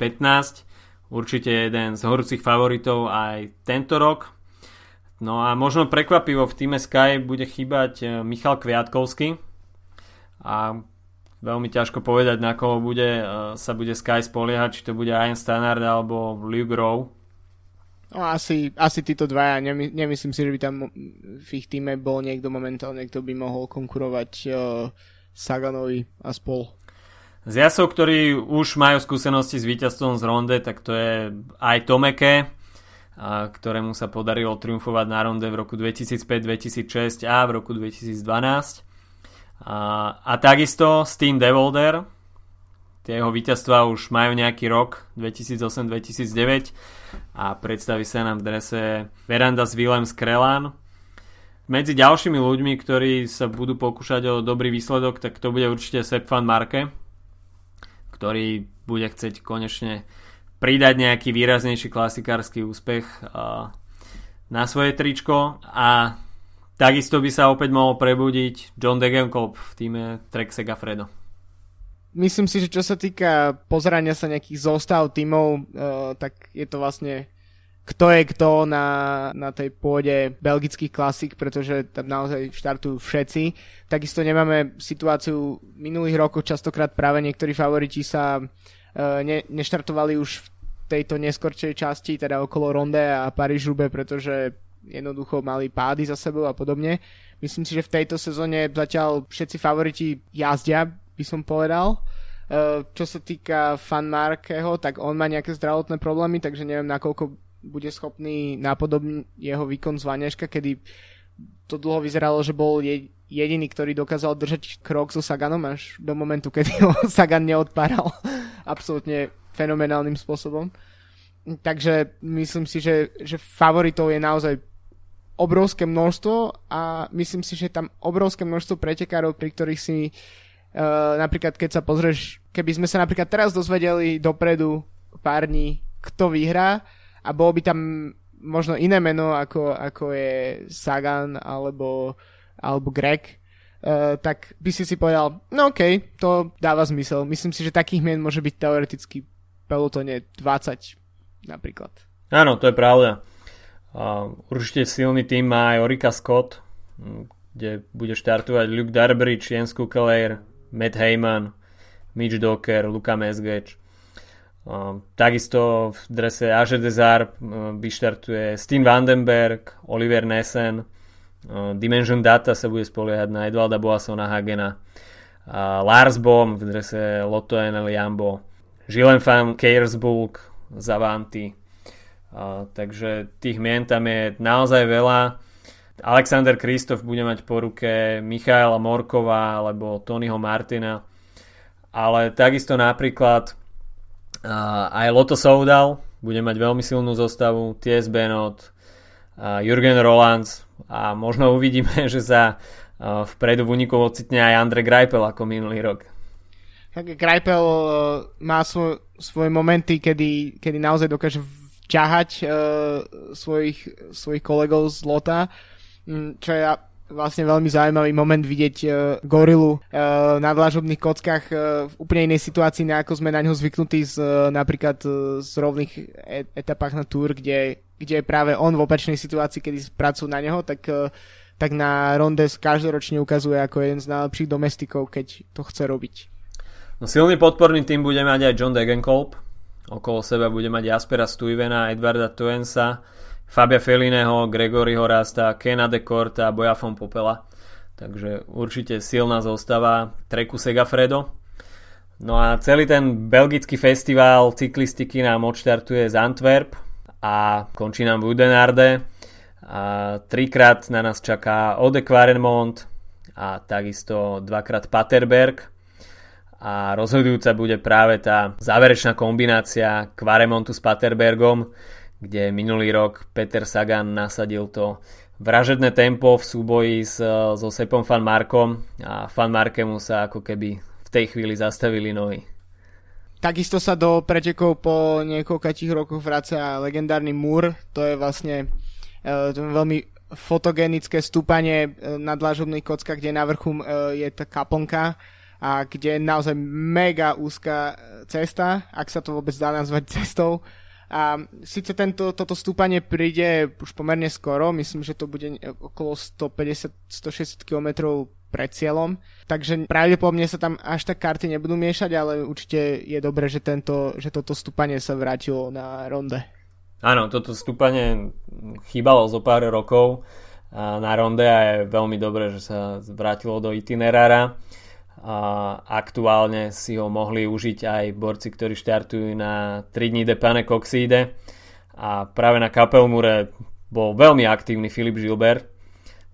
určite jeden z horúcich favoritov aj tento rok. No a možno prekvapivo v týme Sky bude chýbať e, Michal Kviatkovský a veľmi ťažko povedať, na koho bude, e, sa bude Sky spoliehať, či to bude Ian Stannard alebo Luke Rowe. No asi, asi títo dvaja, Nemy, nemyslím si, že by tam v ich týme bol niekto momentálne, kto by mohol konkurovať uh, Saganovi a spol. Z jasov, ktorí už majú skúsenosti s víťazstvom z ronde, tak to je aj Tomeke, ktorému sa podarilo triumfovať na ronde v roku 2005-2006 a v roku 2012. A, a takisto Steen Devolder, tie jeho víťazstva už majú nejaký rok, 2008-2009 a predstaví sa nám v drese Veranda s Willem Skrelan. Medzi ďalšími ľuďmi, ktorí sa budú pokúšať o dobrý výsledok, tak to bude určite Sepp van Marke, ktorý bude chcieť konečne pridať nejaký výraznejší klasikársky úspech na svoje tričko a takisto by sa opäť mohol prebudiť John Degenkolb v týme Trek Segafredo. Myslím si, že čo sa týka pozerania sa nejakých zostav tímov, uh, tak je to vlastne kto je kto na, na tej pôde belgických klasik, pretože tam naozaj štartujú všetci. Takisto nemáme situáciu minulých rokov, častokrát práve niektorí favoriti sa uh, ne, neštartovali už v tejto neskorčej časti, teda okolo Ronde a paríž pretože jednoducho mali pády za sebou a podobne. Myslím si, že v tejto sezóne zatiaľ všetci favoriti jazdia, by som povedal. Uh, čo sa týka Fan Markeho, tak on má nejaké zdravotné problémy, takže neviem, nakoľko bude schopný napodobniť jeho výkon z Vaneška, kedy to dlho vyzeralo, že bol jediný, ktorý dokázal držať krok so Saganom až do momentu, kedy ho Sagan neodpáral absolútne fenomenálnym spôsobom. Takže myslím si, že, že favoritov je naozaj obrovské množstvo a myslím si, že tam obrovské množstvo pretekárov, pri ktorých si uh, napríklad keď sa pozrieš, keby sme sa napríklad teraz dozvedeli dopredu pár dní, kto vyhrá, a bolo by tam možno iné meno ako, ako je Sagan alebo, alebo Greg, uh, tak by si si povedal, no okej, okay, to dáva zmysel. Myslím si, že takých mien môže byť teoreticky pelotone 20 napríklad. Áno, to je pravda. Uh, určite silný tým má aj Orika Scott, kde bude štartovať Luke Darbridge, Jens Kukelair, Matt Heyman, Mitch Docker, Luka Mesgeč. Ehm, takisto v drese Aže Desar ehm, vyštartuje Steen Vandenberg, Oliver Nessen, ehm, Dimension Data sa bude spoliehať na Edvalda Boasona Hagena, Lars Bohm v drese Lotto NL Jambo, Žilen van Kersburg, Zavanti. Takže tých mien tam je naozaj veľa. Alexander Kristof bude mať po ruke Michaela Morkova alebo Tonyho Martina. Ale takisto napríklad Uh, aj Loto Soudal bude mať veľmi silnú zostavu, T.S. Benot, uh, Jürgen Rolands a možno uvidíme, že sa uh, vpredu v úniku ocitne aj Andre Greipel ako minulý rok. Tak Greipel uh, má svoj, svoje momenty, kedy, kedy naozaj dokáže ťahať uh, svojich, svojich kolegov z lota, mm, čo je vlastne veľmi zaujímavý moment vidieť uh, gorilu uh, na dlažobných kockách uh, v úplne inej situácii, ako sme na ňo zvyknutí z, uh, napríklad uh, z rovných et- etapách na Tour, kde, kde je práve on v opačnej situácii, kedy pracujú na neho, tak, uh, tak na Rondes každoročne ukazuje ako jeden z najlepších domestikov, keď to chce robiť. No silný podporný tým bude mať aj John Degenkolb. Okolo seba bude mať Jaspera Stuyvena, Edvarda Tuensa, Fabia Felineho, Gregoryho Rasta, Kena de Corta Bojafon Popela. Takže určite silná zostava Treku Segafredo. No a celý ten belgický festival cyklistiky nám odštartuje z Antwerp a končí nám v Udenarde. A trikrát na nás čaká Ode Quaremont a takisto dvakrát Paterberg. A rozhodujúca bude práve tá záverečná kombinácia Quaremontu s Paterbergom, kde minulý rok Peter Sagan nasadil to vražedné tempo v súboji s, so Sepom Fan Markom a Fan Markemu sa ako keby v tej chvíli zastavili nohy. Takisto sa do pretekov po niekoľkých rokoch vracia legendárny Múr, to je vlastne je veľmi fotogenické stúpanie uh, na dlažobnej kocka, kde na vrchu uh, je tá kaplnka a kde je naozaj mega úzka cesta, ak sa to vôbec dá nazvať cestou a síce tento, toto stúpanie príde už pomerne skoro, myslím, že to bude okolo 150-160 km pred cieľom, takže pravdepodobne sa tam až tak karty nebudú miešať, ale určite je dobré, že, tento, že toto stúpanie sa vrátilo na ronde. Áno, toto stúpanie chýbalo zo pár rokov na ronde a je veľmi dobré, že sa vrátilo do itinerára aktuálne si ho mohli užiť aj borci, ktorí štartujú na 3 dní Depane Coxide. A práve na Kapelmure bol veľmi aktívny Filip Žilber.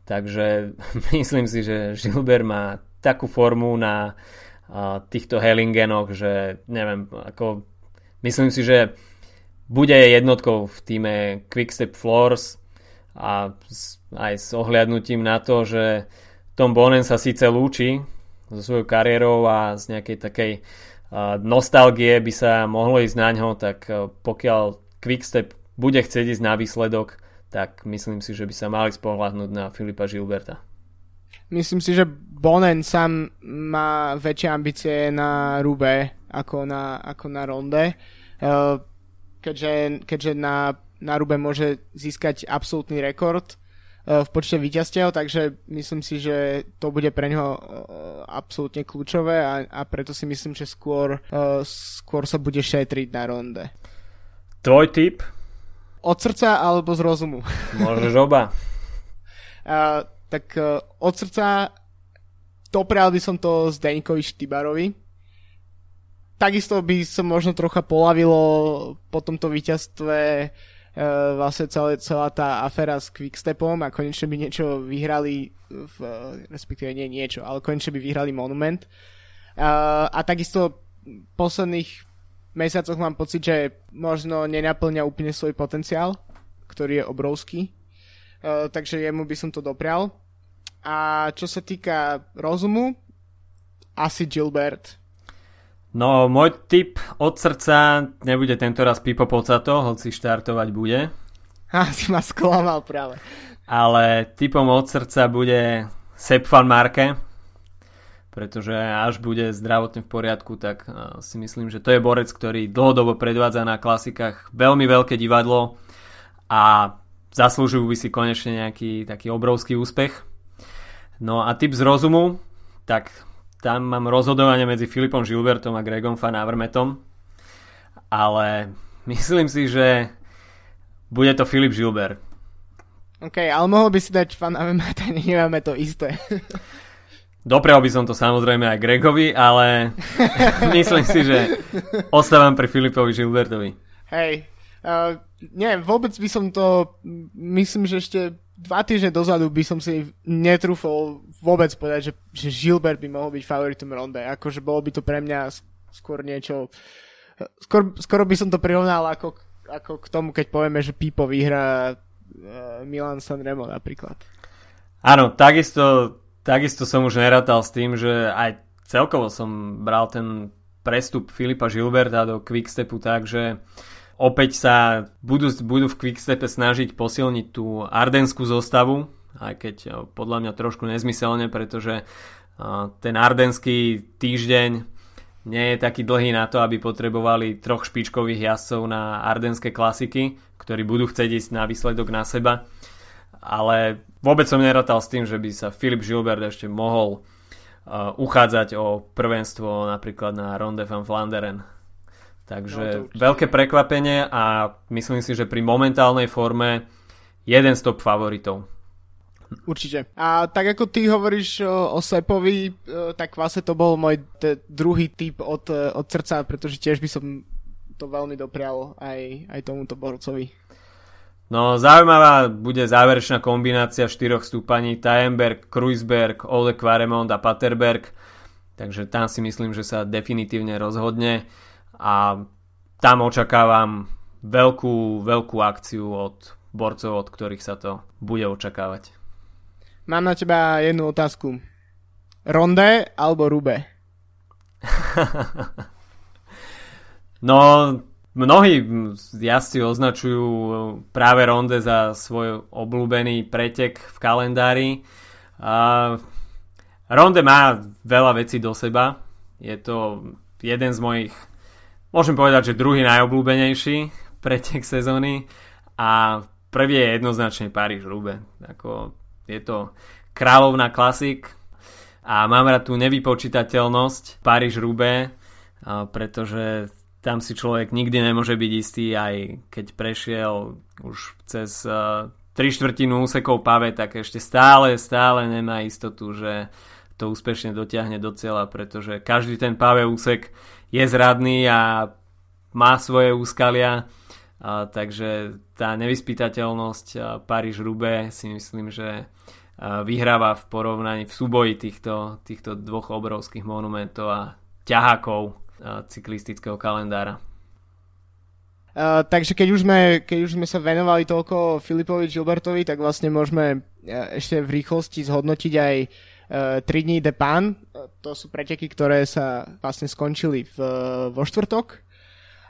Takže myslím si, že Žilber má takú formu na týchto Hellingenoch, že neviem, ako myslím si, že bude jednotkou v týme Quickstep Floors a aj s ohliadnutím na to, že Tom Bonen sa síce lúči so svojou kariérou a z nejakej takej nostalgie by sa mohlo ísť na ňo, tak pokiaľ Quickstep bude chcieť ísť na výsledok, tak myslím si, že by sa mali spohľadnúť na Filipa Gilberta. Myslím si, že Bonen sám má väčšie ambície na Rube ako na, ako na Ronde, keďže, keďže na, na Rube môže získať absolútny rekord v počte víťazstiev, takže myslím si, že to bude pre neho uh, absolútne kľúčové a, a preto si myslím, že skôr, uh, skôr sa bude šetriť na ronde. Tvoj tip? Od srdca alebo z rozumu? Môžeš oba. uh, tak od srdca doprial by som to Zdeňkovi Štybarovi. Takisto by som možno trocha polavilo po tomto víťazstve uh, vlastne celé, celá tá aféra s Quickstepom a konečne by niečo vyhrali, v, respektíve nie niečo, ale konečne by vyhrali Monument. Uh, a takisto v posledných mesiacoch mám pocit, že možno nenaplňa úplne svoj potenciál, ktorý je obrovský. Uh, takže jemu by som to doprial. A čo sa týka rozumu, asi Gilbert No, môj tip od srdca nebude tento raz Pipo Pocato, hoci štartovať bude. Ha, si ma sklamal práve. Ale typom od srdca bude Sepp van Marke, pretože až bude zdravotne v poriadku, tak uh, si myslím, že to je borec, ktorý dlhodobo predvádza na klasikách veľmi veľké divadlo a zaslúžujú by si konečne nejaký taký obrovský úspech. No a typ z rozumu, tak tam mám rozhodovanie medzi Filipom Gilbertom a Gregom Van Avermetom, ale myslím si, že bude to Filip Gilbert. OK, ale mohol by si dať Van Avermeta, nemáme to isté. Doprial by som to samozrejme aj Gregovi, ale myslím si, že ostávam pri Filipovi Gilbertovi. Hej, uh, nie, vôbec by som to, myslím, že ešte dva týždne dozadu by som si netrúfol vôbec povedať, že, že Gilbert by mohol byť favoritom ronde. Akože bolo by to pre mňa skôr niečo... Skôr, skoro by som to prirovnal ako, ako k tomu, keď povieme, že Pipo vyhrá uh, Milan Sanremo napríklad. Áno, takisto, takisto som už nerátal s tým, že aj celkovo som bral ten prestup Filipa Gilberta do Quickstepu tak, že opäť sa budú, budú v Quickstepe snažiť posilniť tú ardenskú zostavu, aj keď podľa mňa trošku nezmyselne, pretože ten ardenský týždeň nie je taký dlhý na to, aby potrebovali troch špičkových jazdcov na ardenské klasiky, ktorí budú chcieť ísť na výsledok na seba. Ale vôbec som nerotal s tým, že by sa Filip Gilbert ešte mohol uh, uchádzať o prvenstvo napríklad na Ronde van Flanderen. Takže no, veľké prekvapenie a myslím si, že pri momentálnej forme jeden z top favoritov. Určite. A tak ako ty hovoríš o, o Sepovi, tak vlastne to bol môj t- druhý typ od, od srdca, pretože tiež by som to veľmi doprial aj, aj tomuto borcovi. No, zaujímavá bude záverečná kombinácia štyroch stúpaní Tajenberg, Kruisberg, Ole Quaremont a Paterberg. Takže tam si myslím, že sa definitívne rozhodne a tam očakávam veľkú, veľkú akciu od borcov, od ktorých sa to bude očakávať. Mám na teba jednu otázku. Ronde alebo Rube? no, Mnohí jazdci označujú práve ronde za svoj obľúbený pretek v kalendári. A ronde má veľa vecí do seba. Je to jeden z mojich, môžem povedať, že druhý najobľúbenejší pretek sezóny. A prvý je jednoznačne Paríž-Rube. Ako je to kráľovná klasik a mám rád tú nevypočítateľnosť Paríž-Rube, pretože tam si človek nikdy nemôže byť istý, aj keď prešiel už cez tri štvrtinu úsekov pave, tak ešte stále, stále nemá istotu, že to úspešne dotiahne do cieľa, pretože každý ten pavé úsek je zradný a má svoje úskalia, uh, takže tá nevyspytateľnosť Paríž-Rube si myslím, že vyhráva v porovnaní v súboji týchto, týchto dvoch obrovských monumentov a ťahákov cyklistického kalendára. Uh, takže keď už, sme, keď už sme sa venovali toľko Filipovi Gilbertovi, tak vlastne môžeme uh, ešte v rýchlosti zhodnotiť aj uh, 3 dní de Pan. Uh, to sú preteky, ktoré sa vlastne skončili v, vo štvrtok.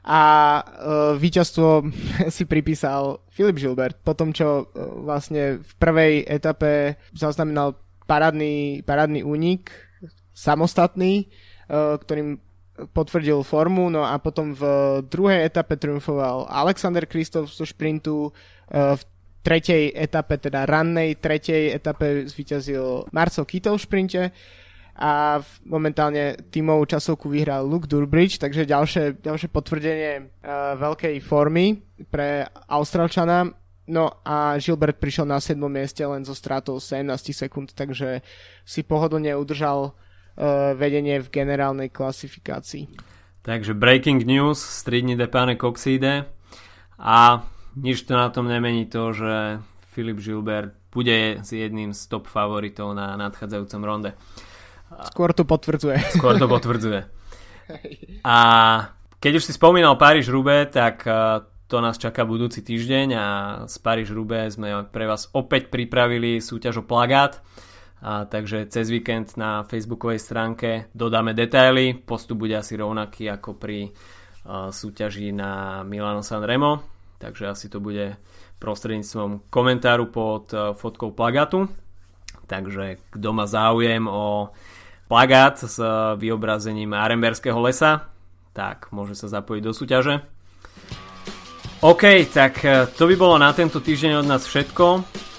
A uh, víťazstvo si pripísal Filip Gilbert po tom, čo uh, vlastne v prvej etape zaznamenal parádny, parádny únik, samostatný, uh, ktorým potvrdil formu, no a potom v druhej etape triumfoval Alexander Kristof zo šprintu, e, v tretej etape, teda rannej tretej etape zvíťazil Marcel Kittel v šprinte a momentálne tímovú časovku vyhral Luke Durbridge, takže ďalšie, ďalšie potvrdenie uh, veľkej formy pre Australčana. No a Gilbert prišiel na 7. mieste len zo stratou 17 sekúnd, takže si pohodlne udržal uh, vedenie v generálnej klasifikácii. Takže breaking news, stridní Depane Coxide a nič to na tom nemení to, že Filip Gilbert bude s jedným z top favoritov na nadchádzajúcom ronde. Skôr to potvrdzuje. Skôr to potvrdzuje. A keď už si spomínal Paríž-Rube, tak eh, to nás čaká budúci týždeň a z Paríž-Rube sme pre vás opäť pripravili súťaž o plagát. A, takže cez víkend na facebookovej stránke dodáme detaily. Postup bude asi rovnaký ako pri a, súťaži na Milano San Remo. Takže asi to bude prostredníctvom komentáru pod a, fotkou plagátu. Takže kto má záujem o plagát s vyobrazením Aremberského lesa, tak môže sa zapojiť do súťaže. OK, tak to by bolo na tento týždeň od nás všetko.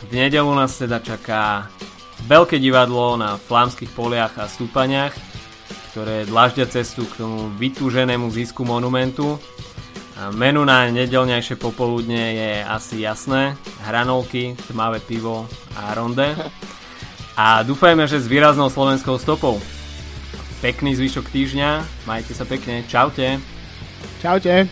V nedelu nás teda čaká veľké divadlo na flámskych poliach a stúpaniach, ktoré dlaždia cestu k tomu vytúženému zisku monumentu. Menu na nedelňajšie popoludne je asi jasné. Hranolky, tmavé pivo a ronde. A dúfajme, že s výraznou slovenskou stopou. Pekný zvyšok týždňa, majte sa pekne, čaute. Čaute.